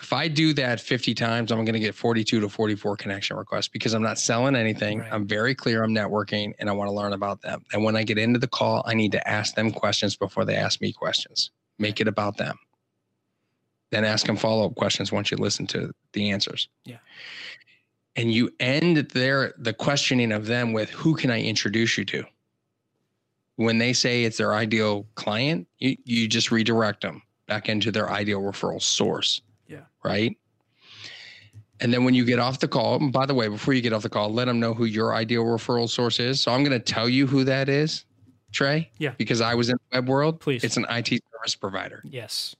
If I do that 50 times, I'm going to get 42 to 44 connection requests because I'm not selling anything. Right. I'm very clear I'm networking and I want to learn about them. And when I get into the call, I need to ask them questions before they ask me questions. Make it about them. Then ask them follow up questions once you listen to the answers. Yeah. And you end their the questioning of them with who can I introduce you to? When they say it's their ideal client, you, you just redirect them back into their ideal referral source. Yeah. Right. And then when you get off the call, and by the way, before you get off the call, let them know who your ideal referral source is. So I'm going to tell you who that is, Trey. Yeah. Because I was in the web world. Please. It's an IT service provider. Yes.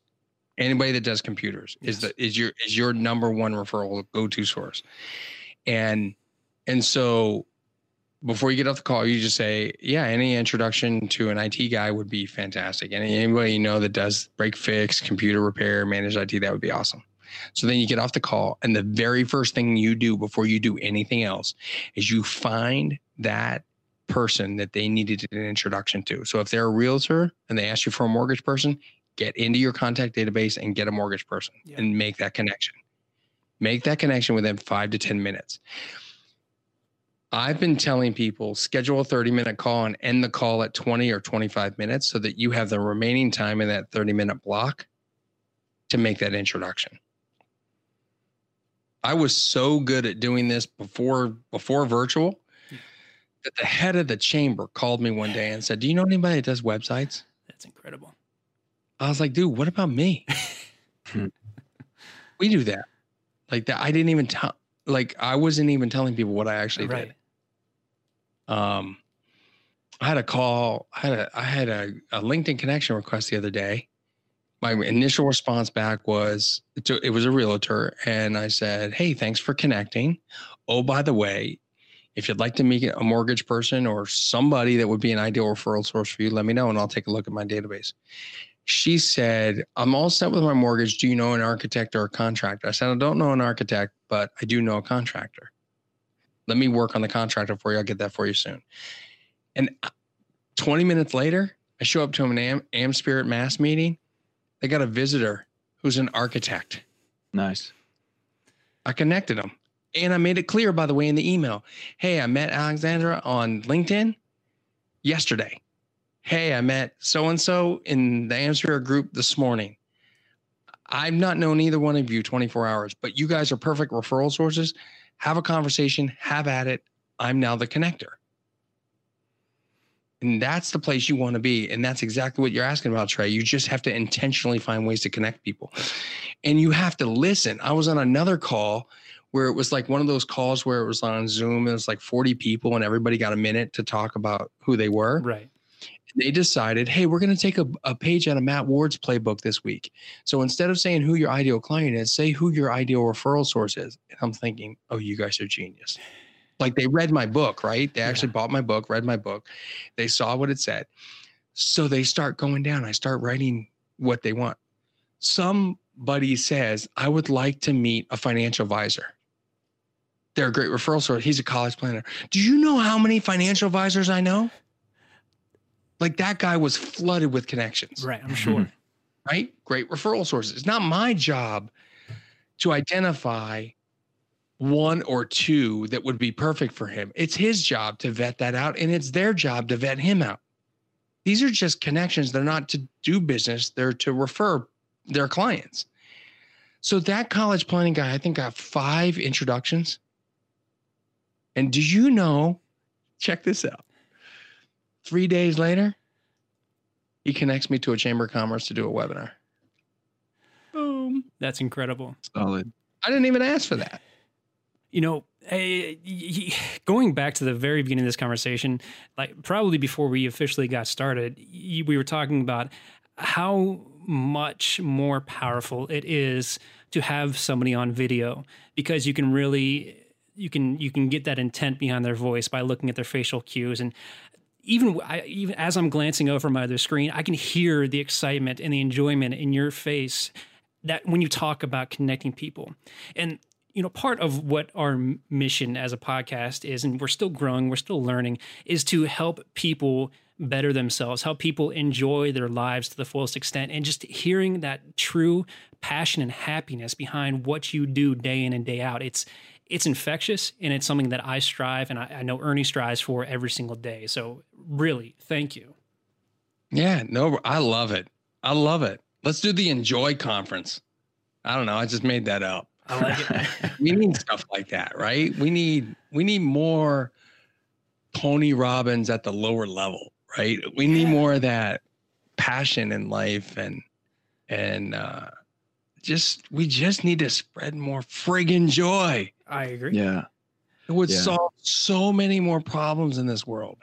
Anybody that does computers is the is your is your number one referral go to source. And and so before you get off the call, you just say, yeah, any introduction to an IT guy would be fantastic. And anybody you know that does break fix, computer repair, managed IT, that would be awesome. So then you get off the call, and the very first thing you do before you do anything else is you find that person that they needed an introduction to. So if they're a realtor and they ask you for a mortgage person, get into your contact database and get a mortgage person Yeah. and make that connection. Make that connection within five to 10 minutes. I've been telling people schedule a 30 minute call and end the call at 20 or 25 minutes so that you have the remaining time in that 30 minute block to make that introduction. I was so good at doing this before before virtual that the head of the chamber called me one day and said, "Do you know anybody that does websites?" That's incredible. I was like, "Dude, what about me?" [laughs] we do that. Like that I didn't even tell like I wasn't even telling people what I actually Right. did. Um, I had a call. I had a I had a, a LinkedIn connection request the other day. My initial response back was it, it was a realtor, and I said, "Hey, thanks for connecting. Oh, by the way, if you'd like to meet a mortgage person or somebody that would be an ideal referral source for you, let me know, and I'll take a look at my database." She said, "I'm all set with my mortgage. Do you know an architect or a contractor?" I said, "I don't know an architect, but I do know a contractor." Let me work on the contractor for you. I'll get that for you soon. And uh, 20 minutes later, I show up to an Am, AmSpirit Mass meeting. They got a visitor who's an architect. Nice. I connected them. And I made it clear, by the way, in the email Hey, I met Alexandra on LinkedIn yesterday. Hey, I met so and so in the AmSpirit group this morning. I've not known either one of you 24 hours, but you guys are perfect referral sources. Have a conversation, have at it. I'm now the connector. And that's the place you want to be. And that's exactly what you're asking about, Trey. You just have to intentionally find ways to connect people. And you have to listen. I was on another call where it was like one of those calls where it was on Zoom. and It was like 40 people and everybody got a minute to talk about who they were. Right. They decided, hey, we're going to take a, a page out of Matt Ward's playbook this week. So instead of saying who your ideal client is, say who your ideal referral source is. And I'm thinking, oh, you guys are genius like they read my book, right? They actually yeah. bought my book, read my book. They saw what it said. So they start going down. I start writing what they want. Somebody says, I would like to meet a financial advisor. They're a great referral source. He's a college planner. Do you know how many financial advisors I know? Like that guy was flooded with connections. Right. I'm mm-hmm. sure. Right. Great referral sources. It's not my job to identify one or two that would be perfect for him. It's his job to vet that out, and it's their job to vet him out. These are just connections. They're not to do business, they're to refer their clients. So that college planning guy, I think, got five introductions. And do you know? Check this out. Three days later, he connects me to a chamber of commerce to do a webinar. Boom. That's incredible. Solid. I didn't even ask for that you know, eh, going back to the very beginning of this conversation, like probably before we officially got started, we were talking about how much more powerful it is to have somebody on video because you can really you can you can get that intent behind their voice by looking at their facial cues and even I, even as I'm glancing over my other screen, I can hear the excitement and the enjoyment in your face that when you talk about connecting people. And you know, part of what our mission as a podcast is, and we're still growing, we're still learning, is to help people better themselves, help people enjoy their lives to the fullest extent, and just hearing that true passion and happiness behind what you do day in and day out. It's it's infectious and it's something that I strive and I, I know Ernie strives for every single day. So really, thank you. Yeah, no, I love it. I love it. Let's do the enjoy conference. I don't know. I just made that up. I like it. [laughs] we need stuff like that, right? We need we need more Tony Robbins at the lower level, right? We need more of that passion in life and and uh just we just need to spread more friggin' joy. I agree. Yeah. It would Yeah. solve so many more problems in this world.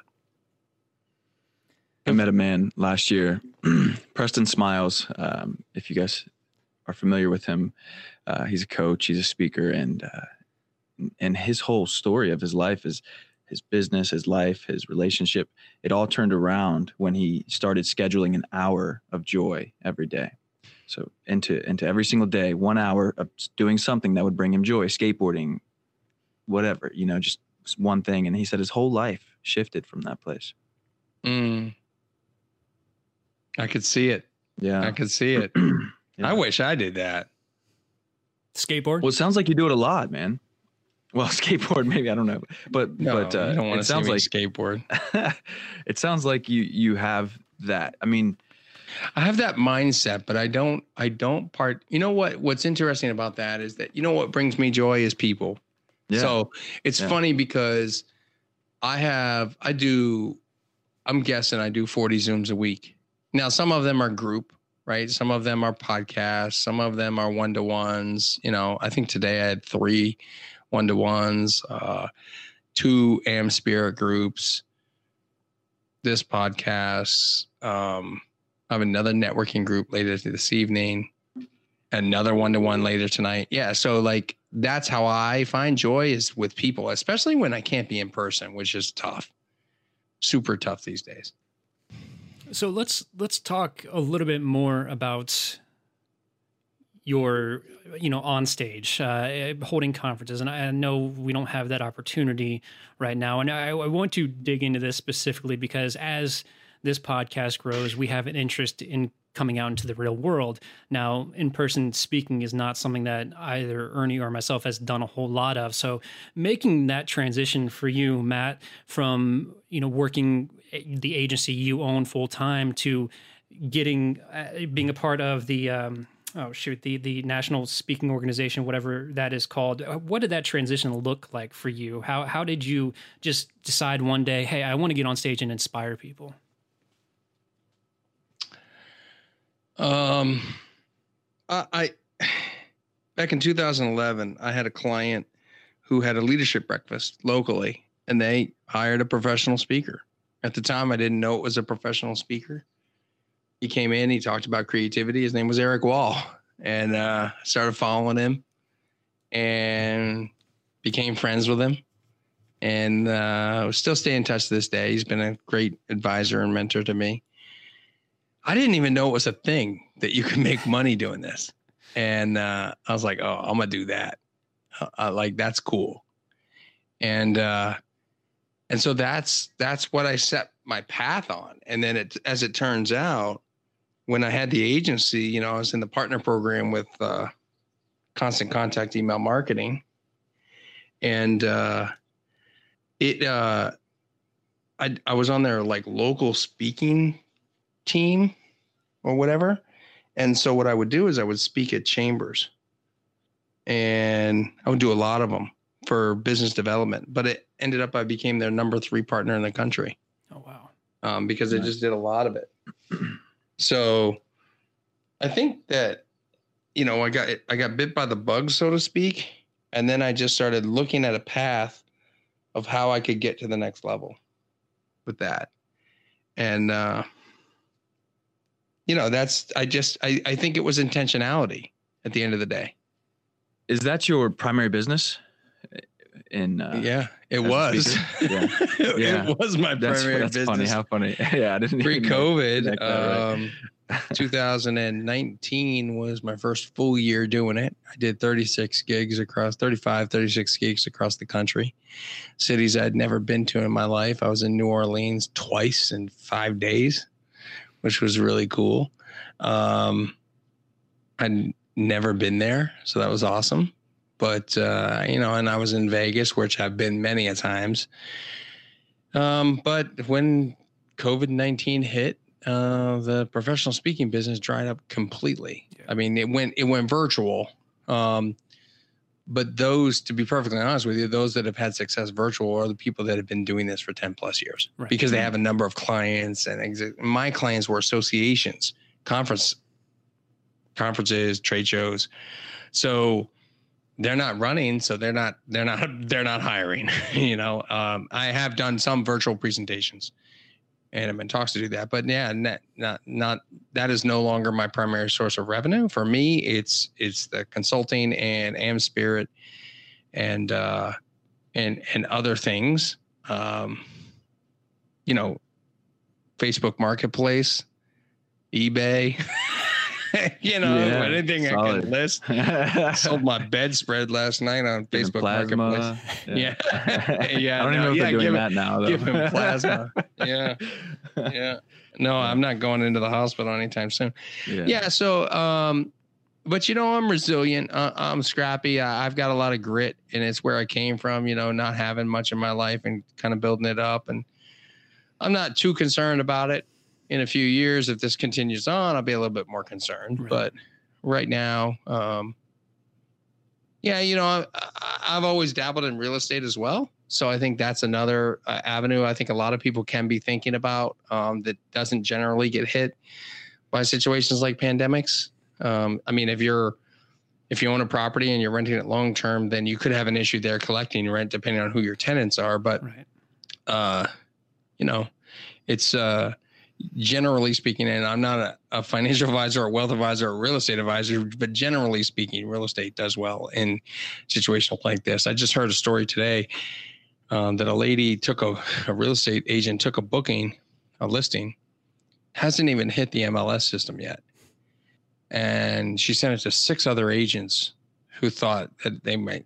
I met a man last year, [clears throat] Preston Smiles. Um, if you guys are familiar with him, uh, he's a coach, he's a speaker, and uh, and his whole story of his life is his business, his life, his relationship. It all turned around when he started scheduling an hour of joy every day. So into into every single day, one hour of doing something that would bring him joy, skateboarding, whatever, you know, just one thing. And he said his whole life shifted from that place. Mm. I could see it. Yeah. I could see it. [clears throat] Yeah. I wish I did that. Skateboard. Well, it sounds like you do it a lot, man. Well, [laughs] skateboard, maybe I don't know, but No, but uh, you don't want it to sounds like skateboard. [laughs] it sounds like you you have that. I mean, I have that mindset, but I don't I don't part you know what what's interesting about that is that you know what brings me joy is people. yeah, So it's Yeah. funny because I have I do I'm guessing I do 40 Zooms a week. Now some of them are group, right? Some of them are podcasts, some of them are one-to-ones. You know, I think today I had three one-to-ones, uh two AmSpirit groups, this podcast, um, I have another networking group later this evening, another one to one later tonight. Yeah. So, like, that's how I find joy is with people, especially when I can't be in person, which is tough, super tough these days. So let's let's talk a little bit more about your you know on stage uh, holding conferences and I know we don't have that opportunity right now and I, I want to dig into this specifically because as this podcast grows we have an interest in coming out into the real world. Now in person speaking is not something that either ernie or myself has done a whole lot of. So making that transition for you matt from you know working the agency you own full time to getting uh, being a part of the um, oh shoot the the national speaking organization whatever that is called uh, what did that transition look like for you? How how did you just decide one day hey i want to get on stage and inspire people um i, I back in 2011 i had a client who had a leadership breakfast locally and they hired a professional speaker at the time i didn't know it was a professional speaker he came in, he talked about creativity. His name was Erik Wahl, and uh, started following him and became friends with him. And uh, still stay in touch to this day. He's been a great advisor and mentor to me. I didn't even know it was a thing that you could make money doing this. And uh, I was like, oh, I'm gonna do that. Uh, like that's cool. And uh, and so that's that's what I set my path on. And then it, as it turns out, when I had the agency, you know, I was in the partner program with uh, Constant Contact Email Marketing, and uh, it uh, I I was on their like local speaking team or whatever, and so what I would do is I would speak at chambers, and I would do a lot of them for business development. But it ended up I became their number three partner in the country. Oh wow! Um, because nice. I just did a lot of it. So I think that you know, I got I got bit by the bug, so to speak, and then I just started looking at a path of how I could get to the next level with that. And uh you know, that's I just I I think it was intentionality at the end of the day. Is that your primary business? in uh, yeah it was yeah. [laughs] yeah. it was my that's, primary that's business funny how funny [laughs] yeah i didn't pre-covid um, [laughs] 2019 was my first full year doing it i did 36 gigs across 35 36 gigs across the country cities i'd never been to in my life i was in new orleans twice in five days which was really cool um, i'd never been there so that was awesome but uh, you know, and I was in Vegas, which I've been many a times. Um, but when COVID nineteen hit, uh, the professional speaking business dried up completely. Yeah. I mean, it went it went virtual. Um, but those, to be perfectly honest with you, those that have had success virtual are the people that have been doing this for 10 plus years right. because they have a number of clients and exi- my clients were associations, conference, conferences, trade shows. So they're not running so they're not they're not [laughs] they're not hiring [laughs] you know um, i have done some virtual presentations and i'm in talks to do that. But yeah not, not not that is no longer my primary source of revenue. For me it's it's the consulting and AmSpirit and uh and and other things. Um you know facebook marketplace ebay [laughs] [laughs] you know, yeah, anything solid. I can list. [laughs] Sold my bedspread last night on Facebook. Marketplace. Yeah. Yeah. [laughs] yeah. I don't no, even know if yeah, they're doing that now, though. Give him plasma. yeah. Yeah. No, I'm not going into the hospital anytime soon. Yeah. yeah so, um, but you know, I'm resilient. Uh, I'm scrappy. I, I've got a lot of grit, and it's where I came from. You know, not having much in my life and kind of building it up, and I'm not too concerned about it in a few years, if this continues on, I'll be a little bit more concerned. Right. But right now, um, yeah, you know, I, have always dabbled in real estate as well. So I think that's another uh, avenue I think a lot of people can be thinking about um, that doesn't generally get hit by situations like pandemics. Um, I mean, if you're if you own a property and you're renting it long term, then you could have an issue there collecting rent depending on who your tenants are. But right. uh, you know, it's uh, generally speaking, and I'm not a, a, financial advisor or wealth advisor or real estate advisor, but generally speaking, real estate does well in situations like this. I just heard a story today um, that a lady took a, a real estate agent took a booking, a listing, hasn't even hit the MLS system yet. And she sent it to six other agents who thought that they might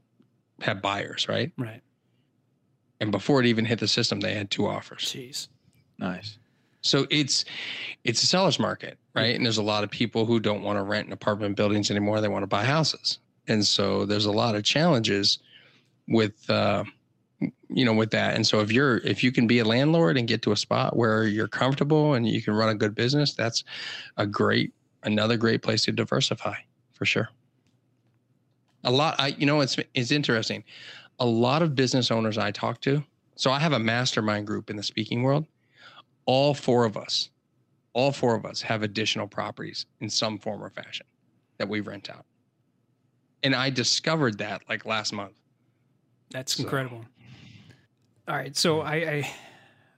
have buyers, right? Right. And before it even hit the system, they had two offers. Jeez. Nice. So it's it's a seller's market, right? And there's a lot of people who don't want to rent in apartment buildings anymore. They want to buy houses, and so there's a lot of challenges with uh, you know with that. And so if you're if you can be a landlord and get to a spot where you're comfortable and you can run a good business, that's a great another great place to diversify. for sure. A lot, I you know, it's it's interesting. A lot of business owners I talk to. So I have a mastermind group in the speaking world. All four of us, all four of us have additional properties in some form or fashion that we rent out. And I discovered that like last month. That's So- incredible. All right, so I, I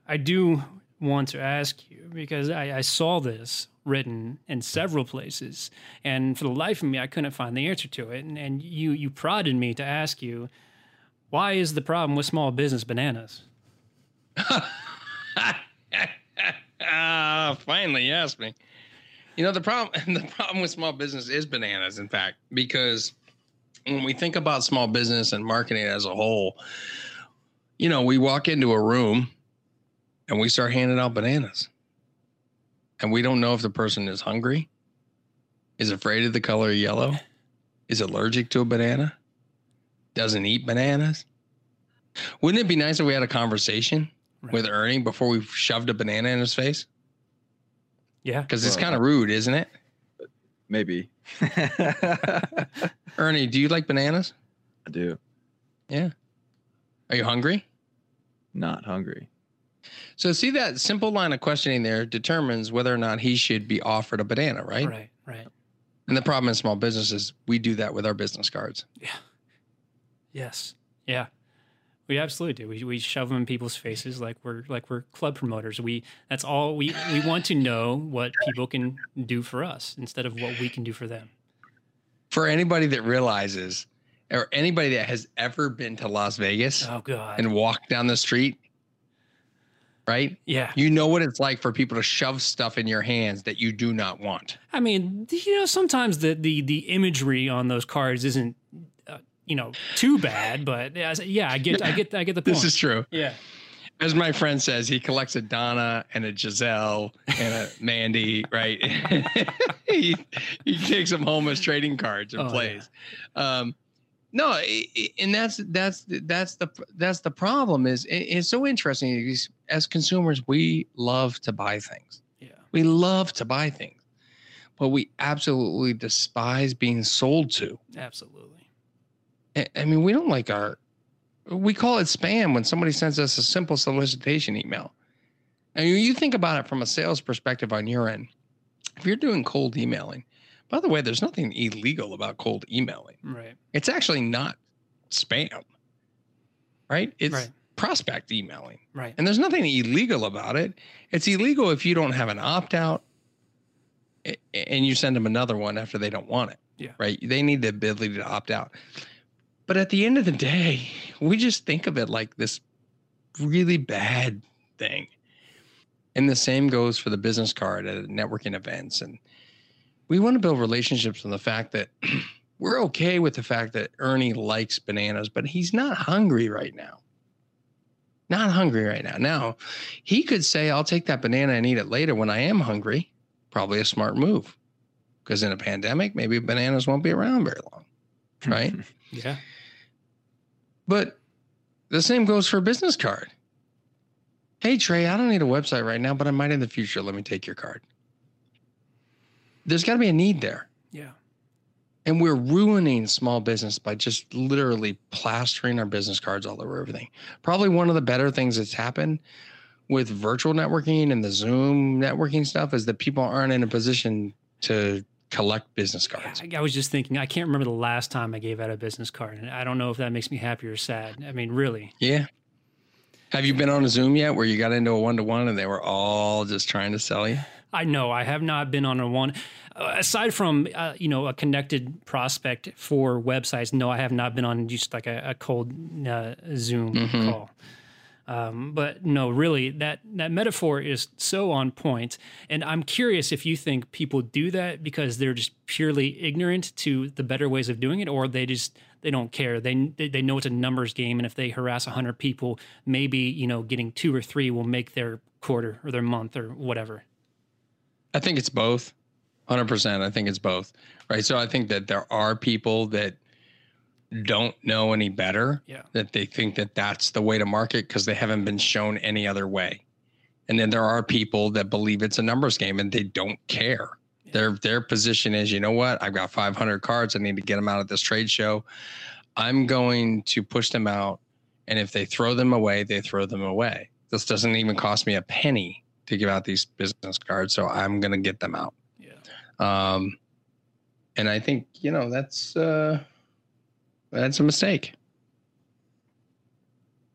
I do want to ask you because I, I saw this written in several places, and for the life of me, I couldn't find the answer to it. And, and you you prodded me to ask you, why is the problem with small business bananas? [laughs] ah, [laughs] finally, you asked me. You know the problem. [laughs] The problem with small business is bananas. In fact, because when we think about small business and marketing as a whole, you know, we walk into a room and we start handing out bananas, and we don't know if the person is hungry, is afraid of the color yellow, is allergic to a banana, doesn't eat bananas. Wouldn't it be nice if we had a conversation Right. with Ernie before we shoved a banana in his face? Yeah, Because it's kind of rude, isn't it? Maybe. [laughs] Ernie, do you like bananas? I do. Yeah. Are you hungry? Not hungry. So, see that simple line of questioning there determines whether or not he should be offered a banana, right? right, right. And the problem in small business is we do that with our business cards. Yeah. Yes. Yeah. We absolutely do. We, we shove them in people's faces like we're like we're club promoters. We that's all we we want to know what people can do for us instead of what we can do for them. For anybody that realizes, or anybody that has ever been to Las Vegas Oh God. and walked down the street, right? yeah. You know what it's like for people to shove stuff in your hands that you do not want. I mean, you know, sometimes the the the imagery on those cards isn't you know too bad, but yeah, yeah, I get I get I get the [laughs] point. This is true. yeah. As my friend says, he collects a Donna and a Giselle and a Mandy, right? [laughs] he, he takes them home as trading cards and Oh, yeah. plays. Um, no, i- i- and that's that's that's the that's the problem. Is it's so interesting. As consumers, we love to buy things. Yeah. We love to buy things, but we absolutely despise being sold to. Absolutely. I mean, we don't like our, we call it spam when somebody sends us a simple solicitation email. I mean, you think about it from a sales perspective on your end. If you're doing cold emailing, by the way, there's nothing illegal about cold emailing. Right. It's actually not spam, right? It's Right. prospect emailing. Right. And there's nothing illegal about it. It's illegal if you don't have an opt out and you send them another one after they don't want it. Yeah. Right. They need the ability to opt out. But at the end of the day, we just think of it like this really bad thing. And the same goes for the business card at networking events. And we want to build relationships on the fact that [clears throat] we're okay with the fact that Ernie likes bananas, but he's not hungry right now not hungry right now. Now, he could say, I'll take that banana and eat it later when I am hungry. Probably a smart move because in a pandemic, maybe bananas won't be around very long. [laughs] Right. Yeah. But the same goes for a business card. Hey, Trey, I don't need a website right now, but I might in the future. Let me take your card. There's got to be a need there. Yeah. And we're ruining small business by just literally plastering our business cards all over everything. Probably one of the better things that's happened with virtual networking and the Zoom networking stuff is that people aren't in a position to collect business cards. I, I was just thinking, I can't remember the last time I gave out a business card, and I don't know if that makes me happy or sad. I mean, really. Yeah. Have you been on a Zoom yet where you got into a one to one and they were all just trying to sell you? I know I have not been on a one. Uh, aside from uh, you know a connected prospect for websites, no, I have not been on just like a, a cold uh, Zoom Mhm. call. Um, but no, really, that that metaphor is so on point, and I'm curious if you think people do that because they're just purely ignorant to the better ways of doing it, or they just they don't care. They they, know it's a numbers game, and if they harass hundred people, maybe you know getting two or three will make their quarter or their month or whatever. I think it's both. 100%. I think it's both. Right. So I think that there are people that don't know any better, Yeah. that they think that that's the way to market because they haven't been shown any other way. And then there are people that believe it's a numbers game and they don't care. Yeah. Their their position is, you know what? I've got 500 cards. I need to get them out at this trade show. I'm going to push them out, and if they throw them away, they throw them away. This doesn't even cost me a penny to give out these business cards, so I'm going to get them out. Yeah. Um, and I think you know that's uh, that's a mistake.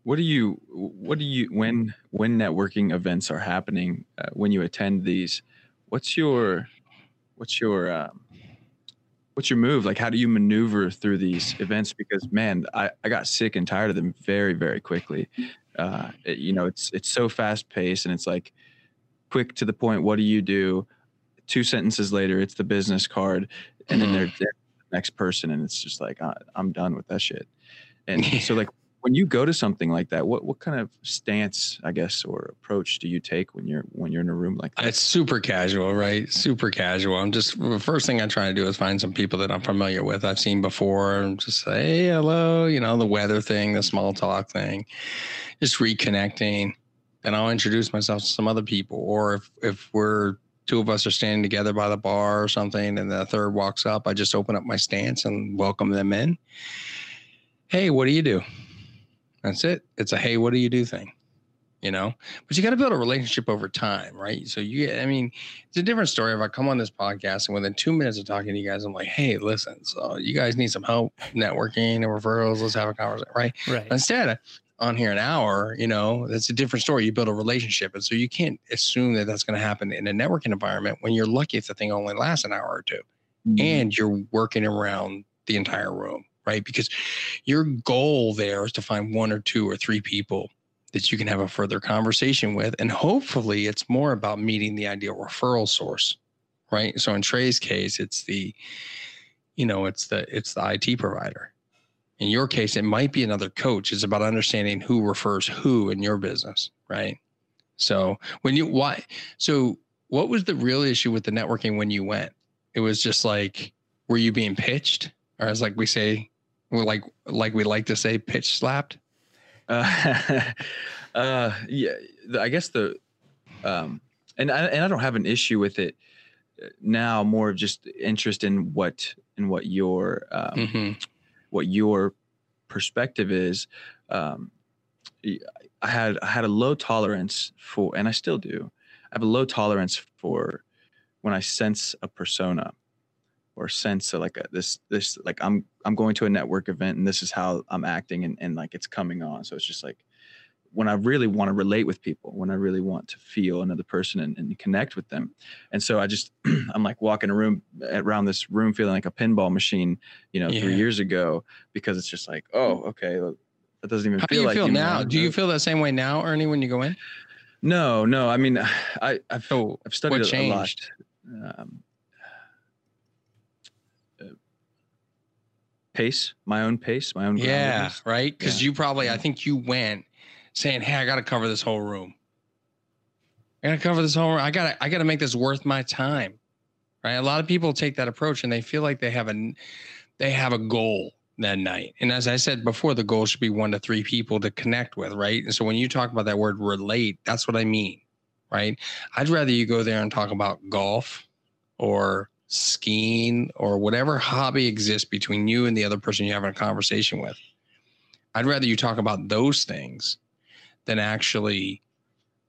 What do you what do you when when networking events are happening uh, when you attend these? What's your what's your um, what's your move? Like how do you maneuver through these events? Because man, I, I got sick and tired of them very very quickly. Uh, it, you know, it's it's so fast paced and it's like quick to the point. What do you do? Two sentences later, it's the business card, and then they're, they're the next person, and it's just like I, I'm done with that shit. And [laughs] so like when you go to something like that, what what kind of stance, I guess, or approach do you take when you're when you're in a room like that? It's super casual, right? Super casual. I'm just the first thing I try to do is find some people that I'm familiar with, I've seen before, and just say, hey, hello, you know, the weather thing, the small talk thing, just reconnecting. And I'll introduce myself to some other people. Or if if we're two of us are standing together by the bar or something, and the third walks up, I just open up my stance and welcome them in. Hey, what do you do? That's it. It's a hey, what do you do thing, you know? But you got to build a relationship over time, right? So you, I mean, it's a different story if I come on this podcast and within two minutes of talking to you guys, I'm like, hey, listen, so you guys need some help networking and referrals. Let's have a conversation, right? Right. Instead, on here an hour, you know, that's a different story. You build a relationship. And so you can't assume that that's going to happen in a networking environment when you're lucky if the thing only lasts an hour or 2 Mm-hmm. and you're working around the entire room, right? Because your goal there is to find one or two or three people that you can have a further conversation with. And hopefully it's more about meeting the ideal referral source, right? So in Trey's case, it's the, you know, it's the it's the IT provider. In your case, it might be another coach. It's about understanding who refers who in your business, right? So when you why so what was the real issue with the networking when you went? It was just like, were you being pitched? Or as like we say, well, like like we like to say, pitch slapped? Uh, [laughs] uh, yeah, I guess the, um, and I, and I don't have an issue with it now. More of just interest in what in what your um, Mm-hmm. What your perspective is. Um, I had I had a low tolerance for, and I still do. I have a low tolerance for when I sense a persona or sense like a, this this like I'm I'm going to a network event and this is how I'm acting and, and like it's coming on. So it's just like when I really want to relate with people, when I really want to feel another person and, and connect with them. And so I just [clears throat] I'm like walking a room around this room feeling like a pinball machine, you know, Yeah. three years ago because it's just like, oh, okay, that doesn't even How do you like feel now? Do you feel that same way now, Ernie, when you go in? No, no. I mean, [sighs] I I've So I've studied what a- a lot. changed? Um, [sighs] pace, my own pace, my own. Yeah, right. Because Yeah. you probably, I think you went saying, "Hey, I got to cover this whole room. I got to cover this whole room. I got to, I got to make this worth my time." Right. A lot of people take that approach and they feel like they have a, they have a goal that night. And as I said before, the goal should be one to three people to connect with. Right. And so when you talk about that word relate, that's what I mean. Right. I'd rather you go there and talk about golf or skiing or whatever hobby exists between you and the other person you're having a conversation with. I'd rather you talk about those things than actually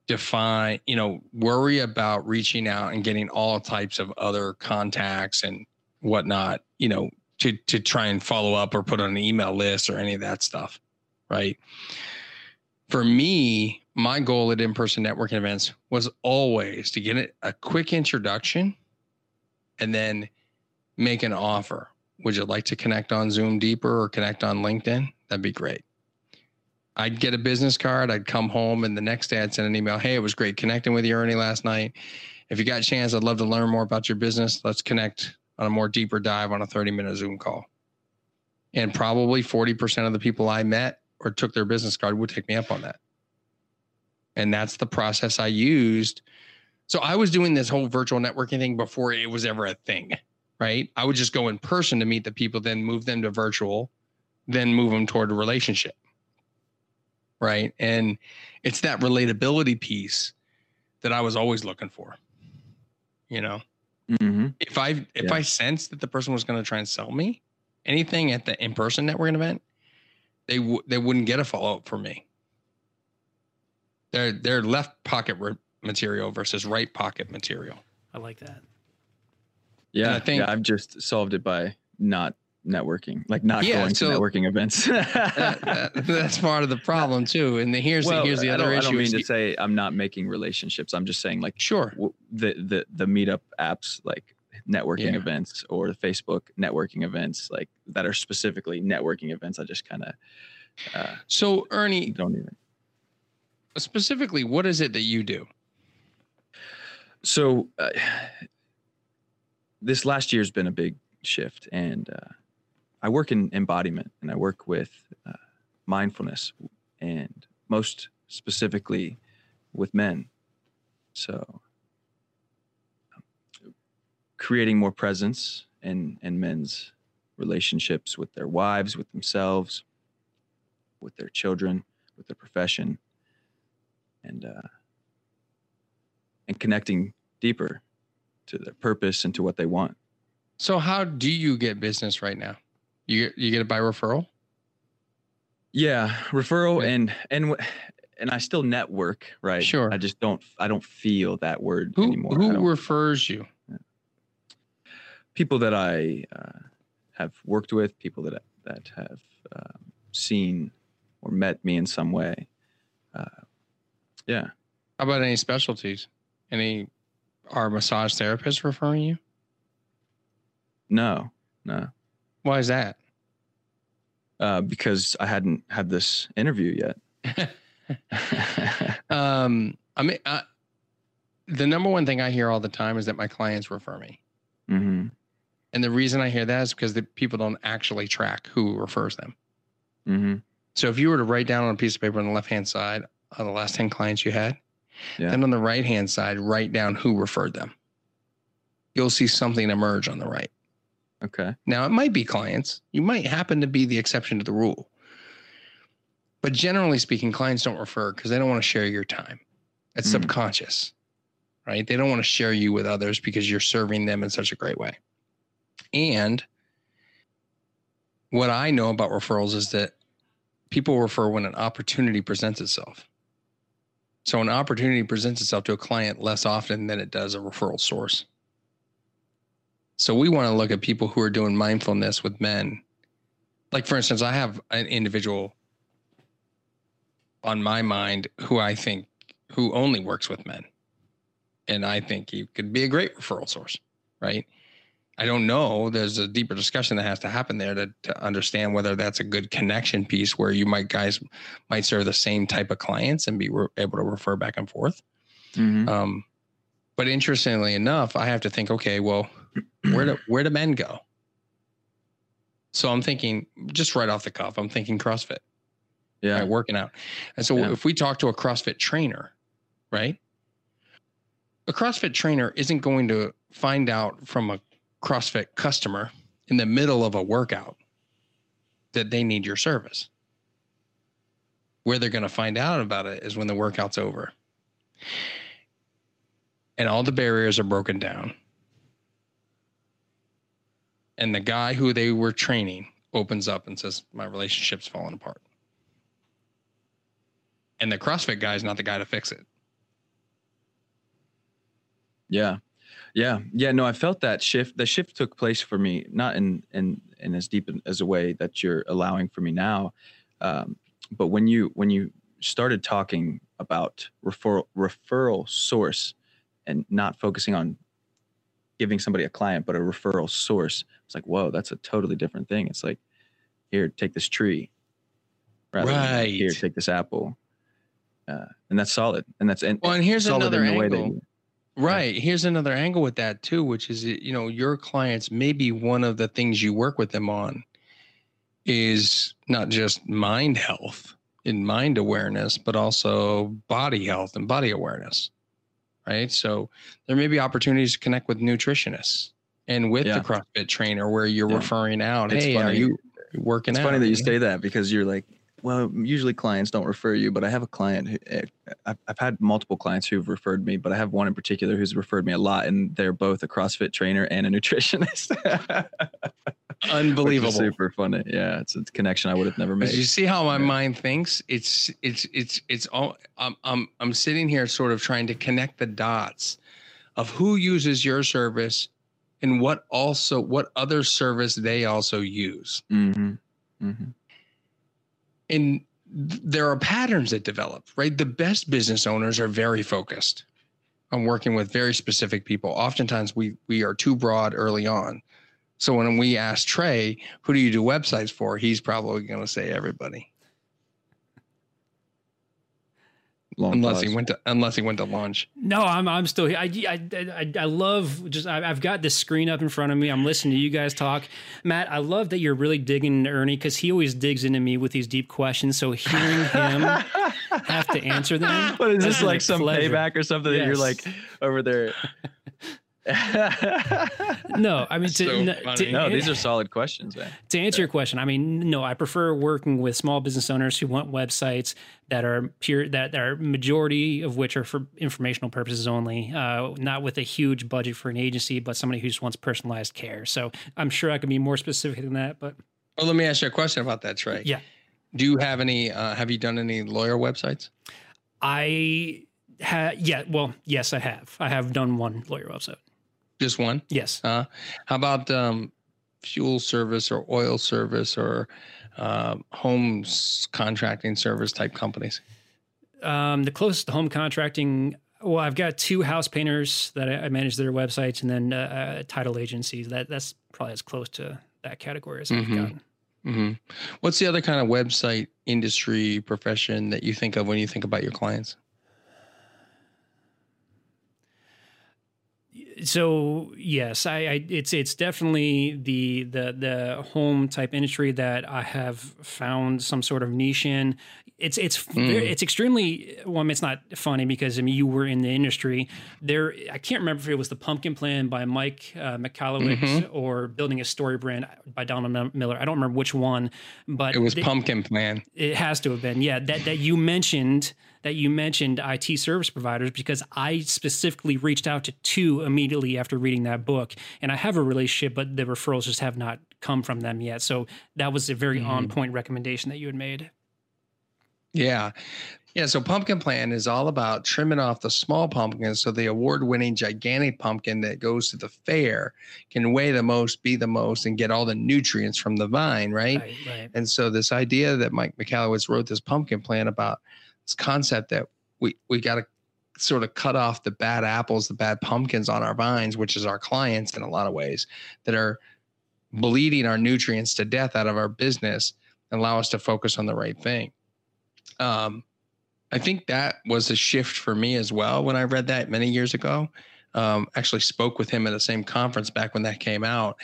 define, you know, worry about reaching out and getting all types of other contacts and whatnot, you know, to to try and follow up or put on an email list or any of that stuff. Right. For me, my goal at in-person networking events was always to get a quick introduction and then make an offer. Would you like to connect on Zoom deeper or connect on LinkedIn? That'd be great. I'd get a business card. I'd come home, and the next day I'd send an email. Hey, it was great connecting with you, Ernie, last night. If you got a chance, I'd love to learn more about your business. Let's connect on a more deeper dive on a 30 minute Zoom call. And probably 40% of the people I met or took their business card would take me up on that. And that's the process I used. So I was doing this whole virtual networking thing before it was ever a thing, right? I would just go in person to meet the people, then move them to virtual, then move them toward a relationship. Right. And it's that relatability piece that I was always looking for, you know? Mm-hmm. If I if Yeah. I sensed that the person was going to try and sell me anything at the in person networking event, they w- they wouldn't get a follow up from me. They're they're left pocket re- material versus right pocket material. I like that. Yeah, I think- yeah, I've just solved it by not networking, like not Yeah, going so- to networking events. [laughs] That- that- that's part of the problem too. And the, here's well, the, here's the I other don't, I issue. don't mean to say I'm not making relationships. I'm just saying like sure. w- the the the meetup apps like networking Yeah. events or the Facebook networking events like that are specifically networking events. I just kind of uh, So Ernie, don't even. specifically, what is it that you do? So uh, [sighs] this last year's been a big shift, and uh, I work in embodiment, and I work with uh, mindfulness, and most specifically with men. So creating more presence in in men's relationships with their wives, with themselves, with their children, with their profession, and uh, and connecting deeper to their purpose and to what they want. So how do you get business right now? You get you get it by referral? Yeah, referral and and and I still network, right? Sure. I just don't I don't feel that word Who anymore. Who refers you? people that I uh, have worked with, people that that have um, seen or met me in some way. Uh, yeah, How about any specialties? Any are massage therapists referring you? no, no, Why is that? uh, because I hadn't had this interview yet. [laughs] [laughs] Um, I mean, I, the number one thing I hear all the time is that my clients refer me, hmm and the reason I hear that is because the people don't actually track who refers them. hmm So if you were to write down on a piece of paper on the left hand side of the last ten clients you had, Yeah. then on the right hand side write down who referred them. You'll see something emerge on the right. Okay. Now, it might be clients. You might happen to be the exception to the rule. But generally speaking, clients don't refer because they don't want to share your time. It's Mm. subconscious, right? They don't want to share you with others because you're serving them in such a great way. And what I know about referrals is that people refer when an opportunity presents itself. So an opportunity presents itself to a client less often than it does a referral source. So we want to look at people who are doing mindfulness with men. Like for instance, I have an individual on my mind who I think who only works with men. And I think he could be a great referral source, right? I don't know. There's a deeper discussion that has to happen there to, to understand whether that's a good connection piece where you might guys might serve the same type of clients and be re- able to refer back and forth. hmm Um, but interestingly enough, I have to think, okay, well, where do where do men go? So I'm thinking, just right off the cuff, I'm thinking CrossFit, Yeah. right, working out. And so Yeah. if we talk to a CrossFit trainer, right, a CrossFit trainer isn't going to find out from a CrossFit customer in the middle of a workout that they need your service. Where they're going to find out about it is when the workout's over and all the barriers are broken down. And the guy who they were training opens up and says, My relationship's falling apart. And the CrossFit guy is not the guy to fix it. Yeah. Yeah. Yeah. No, I felt that shift. The shift took place for me, not in in in as deep as a way that you're allowing for me now. Um, but when you when you started talking about referral referral source and not focusing on giving somebody a client, but a referral source, it's like, whoa, that's a totally different thing. It's like, here, take this tree. Rather than, here, take this apple. Uh, and that's solid. And that's and Well, and here's another in the way that angle. you- Right. Here's another angle with that too, which is you know, your clients maybe one of the things you work with them on is not just mind health and mind awareness, but also body health and body awareness. Right. So there may be opportunities to connect with nutritionists and with Yeah. the CrossFit trainer where you're Yeah. referring out, It's hey, are funny. you working It's out? funny that you say that because you're like well, usually clients don't refer you, but I have a client. Who, eh, I've, I've had multiple clients who've referred me, but I have one in particular who's referred me a lot, and they're both a CrossFit trainer and a nutritionist. [laughs] Unbelievable. super funny. Yeah, it's a connection I would have never made. You see how my Yeah. mind thinks? It's it's it's it's all. I'm I'm I'm sitting here, sort of trying to connect the dots of who uses your service and what also what other service they also use. hmm hmm and there are patterns that develop, right? The best business owners are very focused on working with very specific people. Oftentimes we we are too broad early on. So when we ask Trey, who do you do websites for? He's probably going to say everybody. Long Unless pause. he went to unless he went to lunch. No, I'm I'm still here. I, I, I, I love just I, I've got this screen up in front of me. I'm listening to you guys talk. Matt, I love that you're really digging into Ernie because he always digs into me with these deep questions. So hearing him have to answer them. [laughs] What is has this like some pleasure. payback or something that you're like over there? [laughs] No, I mean to, So n- to, no, these are solid questions, man. to answer your question. I mean, no, I prefer working with small business owners who want websites that are pure that are majority of which are for informational purposes only, uh, not with a huge budget for an agency, but somebody who just wants personalized care. So I'm sure I can be more specific than that, but Well, let me ask you a question about that, Trey. yeah. Do you have any? Uh, have you done any lawyer websites? I ha yeah, well, yes, I have. I have done one lawyer website. Just one? Yes. Uh, how about um, fuel service or oil service or um, homes contracting service type companies? Um, the closest to home contracting, well, I've got two house painters that I, I manage their websites, and then uh, uh, title agencies. That that's probably as close to that category as I've Mhm. gotten. hmm What's the other kind of website industry profession that you think of when you think about your clients? So yes, I, I it's it's definitely the the the home type industry that I have found some sort of niche in. It's it's very- it's extremely well. I mean, it's not funny because I mean you were in the industry. There, I can't remember if it was the Pumpkin Plan by Mike uh, Michalowicz or Building a Story Brand by Donald Miller. I don't remember which one, but It was they- Pumpkin Plan. it has to have been, yeah. That that you mentioned that you mentioned IT service providers because I specifically reached out to two immediately after reading that book, and I have a relationship, but the referrals just have not come from them yet. So that was a very mm-hmm. on point recommendation that you had made. Yeah. Yeah. So Pumpkin Plan is all about trimming off the small pumpkins so the award winning gigantic pumpkin that goes to the fair can weigh the most, be the most, and get all the nutrients from the vine, right? Right, right. And so this idea that Mike Michalowicz wrote this pumpkin plan about concept that we we got to sort of cut off the bad apples, the bad pumpkins on our vines, which is our clients in a lot of ways that are bleeding our nutrients to death out of our business and allow us to focus on the right thing. Um, I think that was a shift for me as well when I read that many years ago. Um, actually spoke with him at the same conference back when that came out.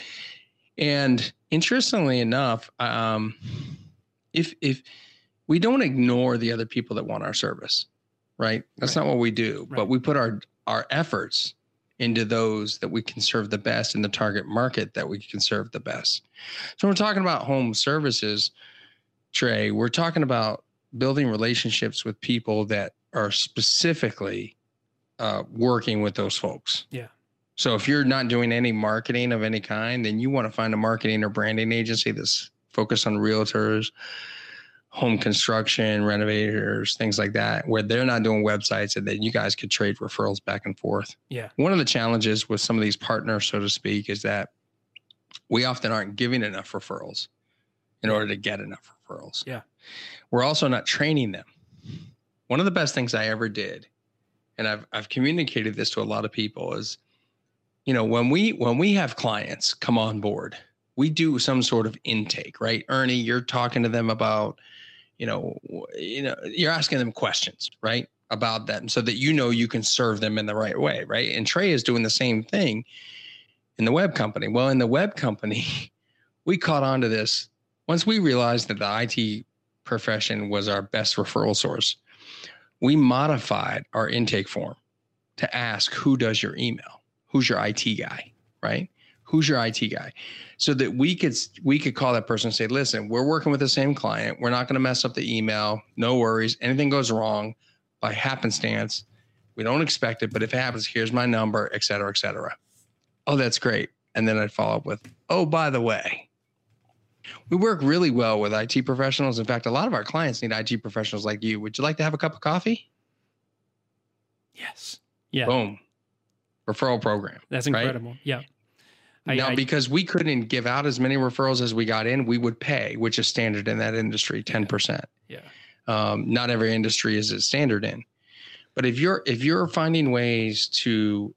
And interestingly enough, um, if if we don't ignore the other people that want our service, right? That's Right. not what we do, Right. but we put our our efforts into those that we can serve the best in the target market that we can serve the best. So we're talking about home services, Trey. We're talking about building relationships with people that are specifically uh, working with those folks. Yeah. So if you're not doing any marketing of any kind, then you want to find a marketing or branding agency that's focused on realtors, home construction, renovators, things like that, where they're not doing websites and then you guys could trade referrals back and forth. Yeah. One of the challenges with some of these partners, so to speak, is that we often aren't giving enough referrals in order to get enough referrals. Yeah. We're also not training them. One of the best things I ever did, and I've I've communicated this to a lot of people, is you know, when we when we have clients come on board, we do some sort of intake, right? Ernie, you're talking to them about, you know, you know, you're asking them questions, right? About them so that you know you can serve them in the right way, right? And Trey is doing the same thing in the web company. Well, in the web company, [laughs] we caught on to this once we realized that the IT profession was our best referral source. We modified our intake form to ask who does your email? Who's your IT guy? Right? Who's your IT guy? So that we could we could call that person and say, listen, we're working with the same client. We're not going to mess up the email. No worries. Anything goes wrong by happenstance, we don't expect it, but if it happens, here's my number, et cetera, et cetera. Oh, that's great. And then I'd follow up with, oh, by the way, we work really well with IT professionals. In fact, a lot of our clients need IT professionals like you. Would you like to have a cup of coffee? Yes. Yeah. Boom. Referral program. That's right? incredible. Yeah. I- now, I- because we couldn't give out as many referrals as we got in, we would pay, which is standard in that industry, 10%. Yeah. Um, not every industry is a standard in. But if you're if you're finding ways to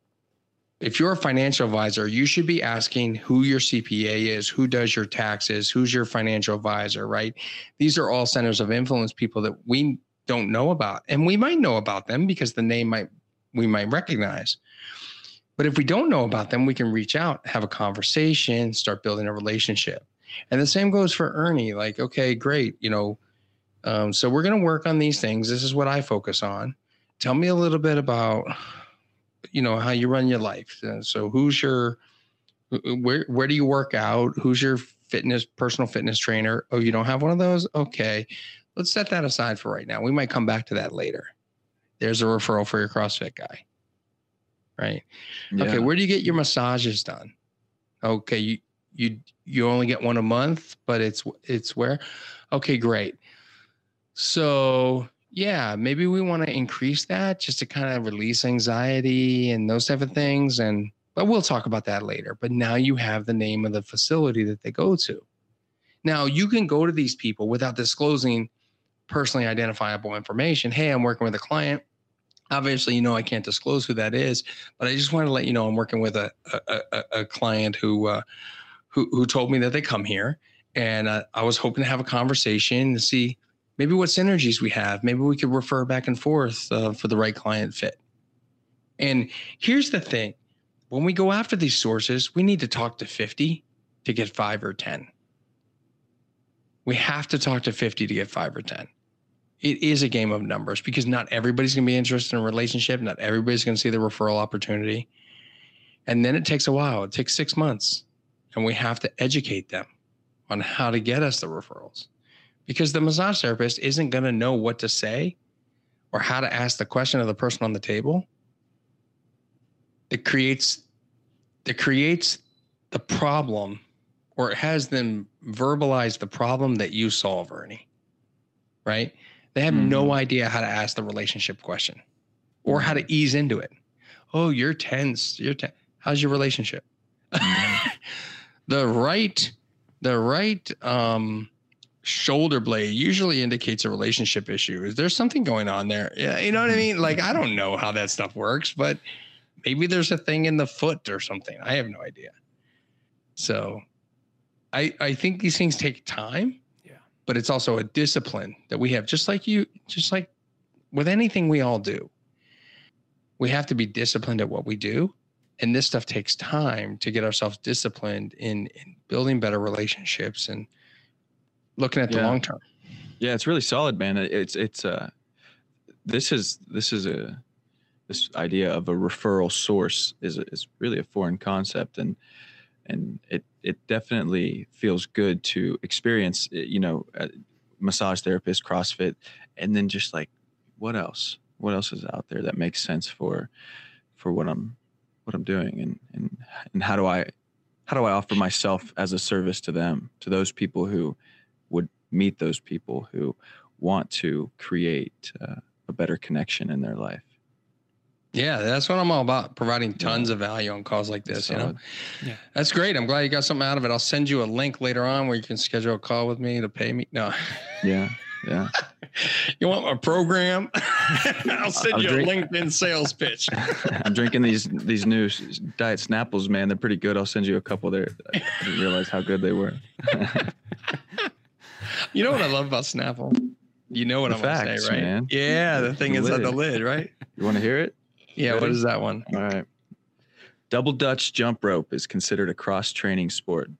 if you're a financial advisor, you should be asking who your CPA is, who does your taxes, who's your financial advisor, right? These are all centers of influence people that we don't know about. And we might know about them because the name might we might recognize. But if we don't know about them, we can reach out, have a conversation, start building a relationship. And the same goes for Ernie. Like, okay, great. You know, um, so we're going to work on these things. This is what I focus on. Tell me a little bit about, you know, how you run your life. Uh, So who's your, where where do you work out? Who's your fitness personal fitness trainer? Oh, you don't have one of those? Okay, let's set that aside for right now. We might come back to that later. There's a referral for your CrossFit guy. Right. Okay, where do you get your massages done? Okay, you you you only get one a month, but it's it's where? Okay, great. So yeah, maybe we want to increase that just to kind of release anxiety and those type of things. And but we'll talk about that later. But now you have the name of the facility that they go to. Now you can go to these people without disclosing personally identifiable information. Hey, I'm working with a client. Obviously, you know I can't disclose who that is, but I just want to let you know I'm working with a a, a, a client who uh, who who told me that they come here, and uh, I was hoping to have a conversation to see maybe what synergies we have. Maybe we could refer back and forth uh, for the right client fit. And here's the thing: when we go after these sources, we need to talk to 50 to get five or 10. We have to talk to 50 to get five or 10 it is a game of numbers because not everybody's going to be interested in a relationship. Not everybody's going to see the referral opportunity. And then it takes a while. It takes six months. And we have to educate them on how to get us the referrals because the massage therapist isn't going to know what to say or how to ask the question of the person on the table. It creates, it creates the problem or it has them verbalize the problem that you solve, Ernie. Right? They have no mm-hmm. idea how to ask the relationship question or how to mm-hmm. ease into it. Oh, you're tense. You're tense. How's your relationship? Mm-hmm. [laughs] the right, the right um, shoulder blade usually indicates a relationship issue. Is there something going on there? Yeah, you know what I mean. Like I don't know how that stuff works, but maybe there's a thing in the foot or something. I have no idea. So, I I think these things take time but it's also a discipline that we have just like you just like with anything we all do we have to be disciplined at what we do and this stuff takes time to get ourselves disciplined in, in building better relationships and looking at the Yeah. long term Yeah, it's really solid, man. It's it's uh this is this is a this idea of a referral source is is really a foreign concept and and it it definitely feels good to experience uh, you know massage therapist crossfit and then just like what else? What else is out there that makes sense for for what i'm what i'm doing? And and and how do i how do i offer myself as a service to them to those people who would meet those people who want to create uh, a better connection in their life yeah that's what i'm all about providing tons of value on calls like this you know? Yeah. that's great. I'm glad you got something out of it. I'll send you a link later on where you can schedule a call with me to pay me. No. Yeah yeah. [laughs] You want my program? [laughs] I'll send I'll you drink- a linkedin sales pitch. [laughs] I'm drinking these these new diet snapples man. They're pretty good. I'll send you a couple there. I didn't realize how good they were. You know what I love about Snapple? You know what The I'm gonna say, right? man. Yeah, the thing uh, The is on the lid, right? you want to hear it Yeah, what Ready? is that one? All right. Double Dutch jump rope is considered a cross training sport,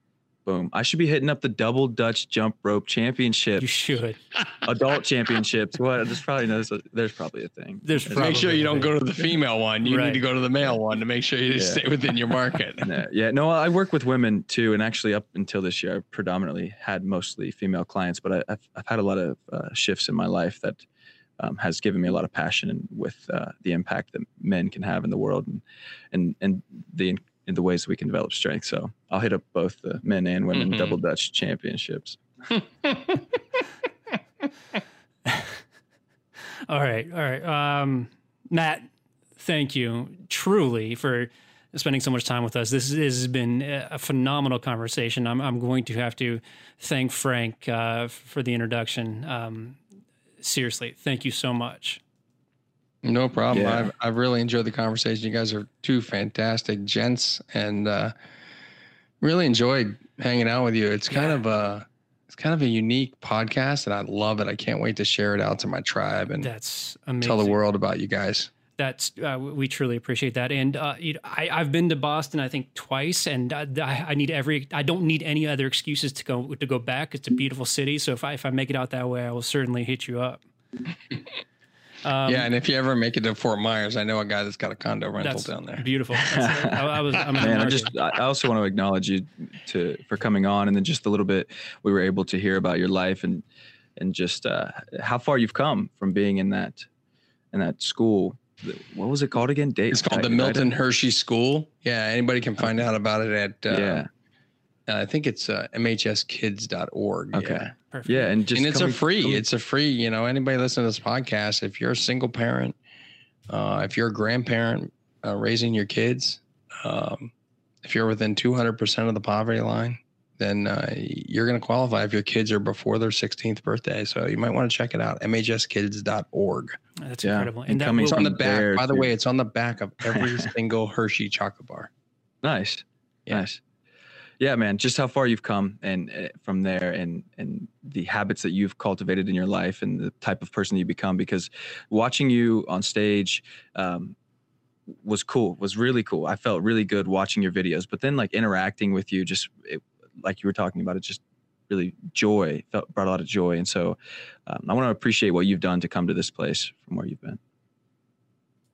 Boom. I should be hitting up the double Dutch jump rope championship, You should. [laughs] adult championships. What? There's probably no, there's probably a thing. There's There's- probably- make sure you don't go to the female one. You Right. need to go to the male one to make sure you Yeah. stay within your market. [laughs] Yeah, yeah, no, I work with women too, and actually, up until this year, I predominantly had mostly female clients, but I, I've I've had a lot of uh, shifts in my life that um, has given me a lot of passion and with uh, the impact that men can have in the world, and and and the in the ways we can develop strength. So I'll hit up both the men and women Mhm. double Dutch championships. [laughs] All right, all right. Um, Matt, thank you truly for spending so much time with us. This has been a phenomenal conversation. I'm, I'm going to have to thank Frank uh, for the introduction. Um, seriously, thank you so much. No problem. Yeah. I've, I've really enjoyed the conversation. You guys are two fantastic gents and uh, really enjoyed hanging out with you. It's kind Yeah. of a it's kind of a unique podcast and I love it. I can't wait to share it out to my tribe and That's amazing. tell the world about you guys. That's uh, we truly appreciate that, and uh, you know, I, I've been to Boston I think twice, and uh, I, I need every I don't need any other excuses to go to go back. It's a beautiful city, so if I if I make it out that way, I will certainly hit you up. [laughs] Um, yeah, and if you ever make it to Fort Myers, I know a guy that's got a condo rental that's down there. beautiful. [laughs] That's, I, I was I'm Man, I just I also want to acknowledge you to for coming on, and then just a little bit we were able to hear about your life and and just uh, how far you've come from being in that in that school. What was it called again? Date. It's called the Milton Hershey School. Yeah, anybody can find out about it at uh, yeah. uh, I think it's uh, mhskids.org. Okay. Yeah. Perfect. Yeah, and just and it's a free coming- it's a free you know anybody listening to this podcast if you're a single parent uh, if you're a grandparent uh, raising your kids um, if you're within 200% of the poverty line then uh, you're going to qualify if your kids are before their 16th birthday so you might want to check it out mhskids.org That's Yeah, incredible. and And that coming will it's on the back there by the to- way it's on the back of [laughs] every single hershey chocolate bar Nice. Yeah. Nice. Yeah, man. Just how far you've come, and uh, from there, and and the habits that you've cultivated in your life, and the type of person you become. Because watching you on stage um, was cool. Was really cool. I felt really good watching your videos. But then, like interacting with you, just it, like you were talking about, it just really joy felt brought a lot of joy. And so, um, I want to appreciate what you've done to come to this place from where you've been.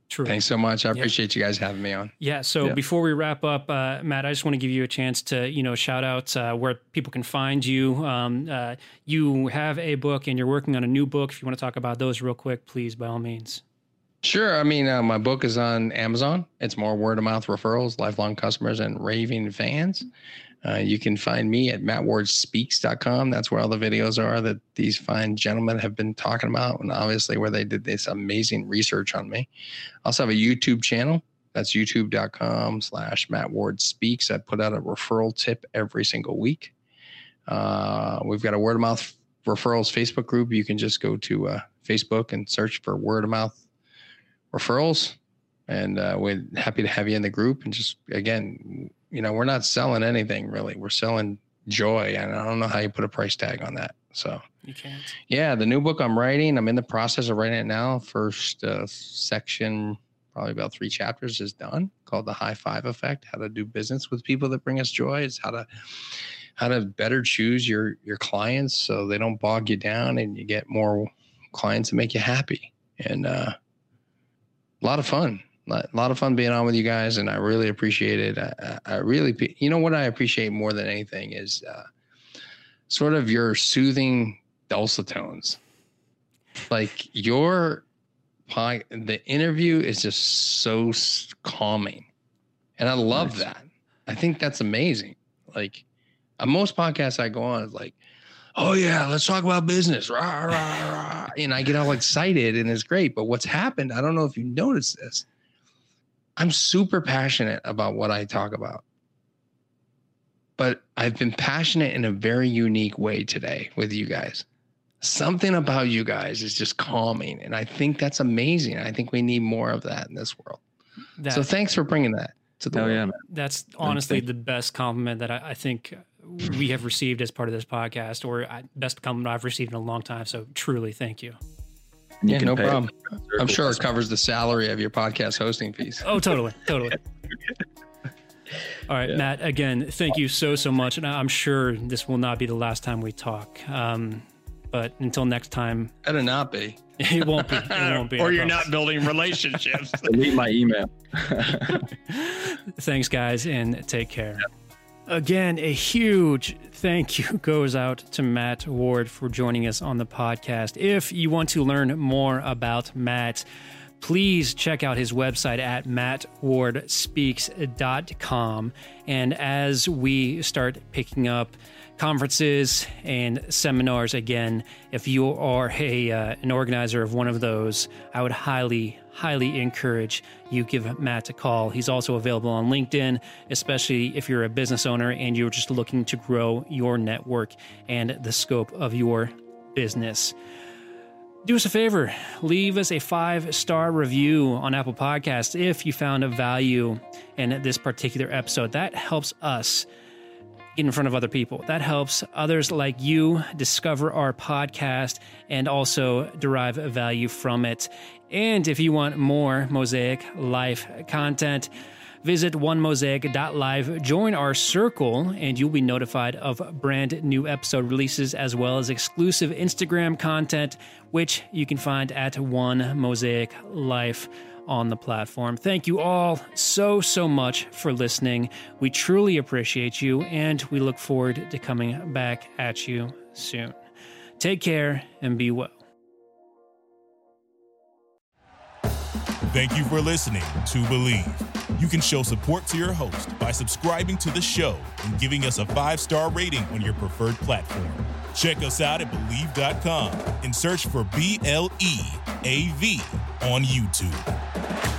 true. thanks so much i Yeah. appreciate you guys having me on Yeah. So Yeah. before we wrap up, uh, Matt, I just want to give you a chance to, you know, shout out uh, where people can find you. Um, uh, you have a book and you're working on a new book. If you want to talk about those real quick, please, by all means. Sure. I mean, uh, my book is on Amazon. It's more word of mouth referrals, lifelong customers, and raving fans. Uh, you can find me at mattwardspeaks.com. That's where all the videos are that these fine gentlemen have been talking about, and obviously where they did this amazing research on me. I also have a YouTube channel. That's youtube.com slash Matt Ward Speaks. I put out a referral tip every single week. Uh, we've got a word of mouth referrals Facebook group. You can just go to uh, Facebook and search for word of mouth referrals and uh, we're happy to have you in the group and just again you know we're not selling anything really. We're selling joy and i don't know how you put a price tag on that so. You can't. yeah the new book i'm writing i'm in the process of writing it now. First uh, section probably about three chapters is done called the high five effect how to do business with people that bring us joy. It's how to how to better choose your your clients so they don't bog you down and you get more clients that make you happy. And uh a lot of fun a lot of fun being on with you guys and i really appreciate it i, I really you know what i appreciate more than anything is uh, sort of your soothing dulcet tones like your the interview is just so calming and i love that i think that's amazing like uh, most podcasts i go on is like oh yeah, let's talk about business. Rah, rah, rah. And I get all excited and it's great. But what's happened, I don't know if you noticed this. I'm super passionate about what I talk about. But I've been passionate in a very unique way today with you guys. Something about you guys is just calming. And I think that's amazing. I think we need more of that in this world. That, so thanks for bringing that to the Oh world. yeah, man. that's honestly the best compliment that I, I think we have received as part of this podcast, or best compliment I've received in a long time. So truly, thank you. You Yeah, can no pay- problem. I'm sure it covers the salary of your podcast hosting fees. Oh, totally, totally. [laughs] All right, yeah. Matt. Again, thank you so so much, and I'm sure this will not be the last time we talk. Um, but until next time, [laughs] better not be. It won't be. It won't be. [laughs] or you're not building relationships. Delete my email. Thanks, guys, and take care. Again, a huge thank you [laughs] goes out to Matt Ward for joining us on the podcast. If you want to learn more about Matt, please check out his website at mattwardspeaks.com. And as we start picking up conferences and seminars. Again, if you are a, uh, an organizer of one of those, I would highly, highly encourage you give Matt a call. He's also available on LinkedIn, especially if you're a business owner and you're just looking to grow your network and the scope of your business. Do us a favor leave us a five star review on apple podcasts if you found a value in this particular episode. That helps us in front of other people. That helps others like you discover our podcast and also derive value from it. And if you want more mosaic life content Visit onemosaic.live, join our circle, and you'll be notified of brand new episode releases as well as exclusive Instagram content, which you can find at One Mosaic Life on the platform. Thank you all so, so much for listening. We truly appreciate you, and we look forward to coming back at you soon. Take care and be well. Thank you for listening to Bleav. You can show support to your host by subscribing to the show and giving us a five star rating on your preferred platform. Check us out at Bleav.com and search for B L E A V on YouTube. Thank you.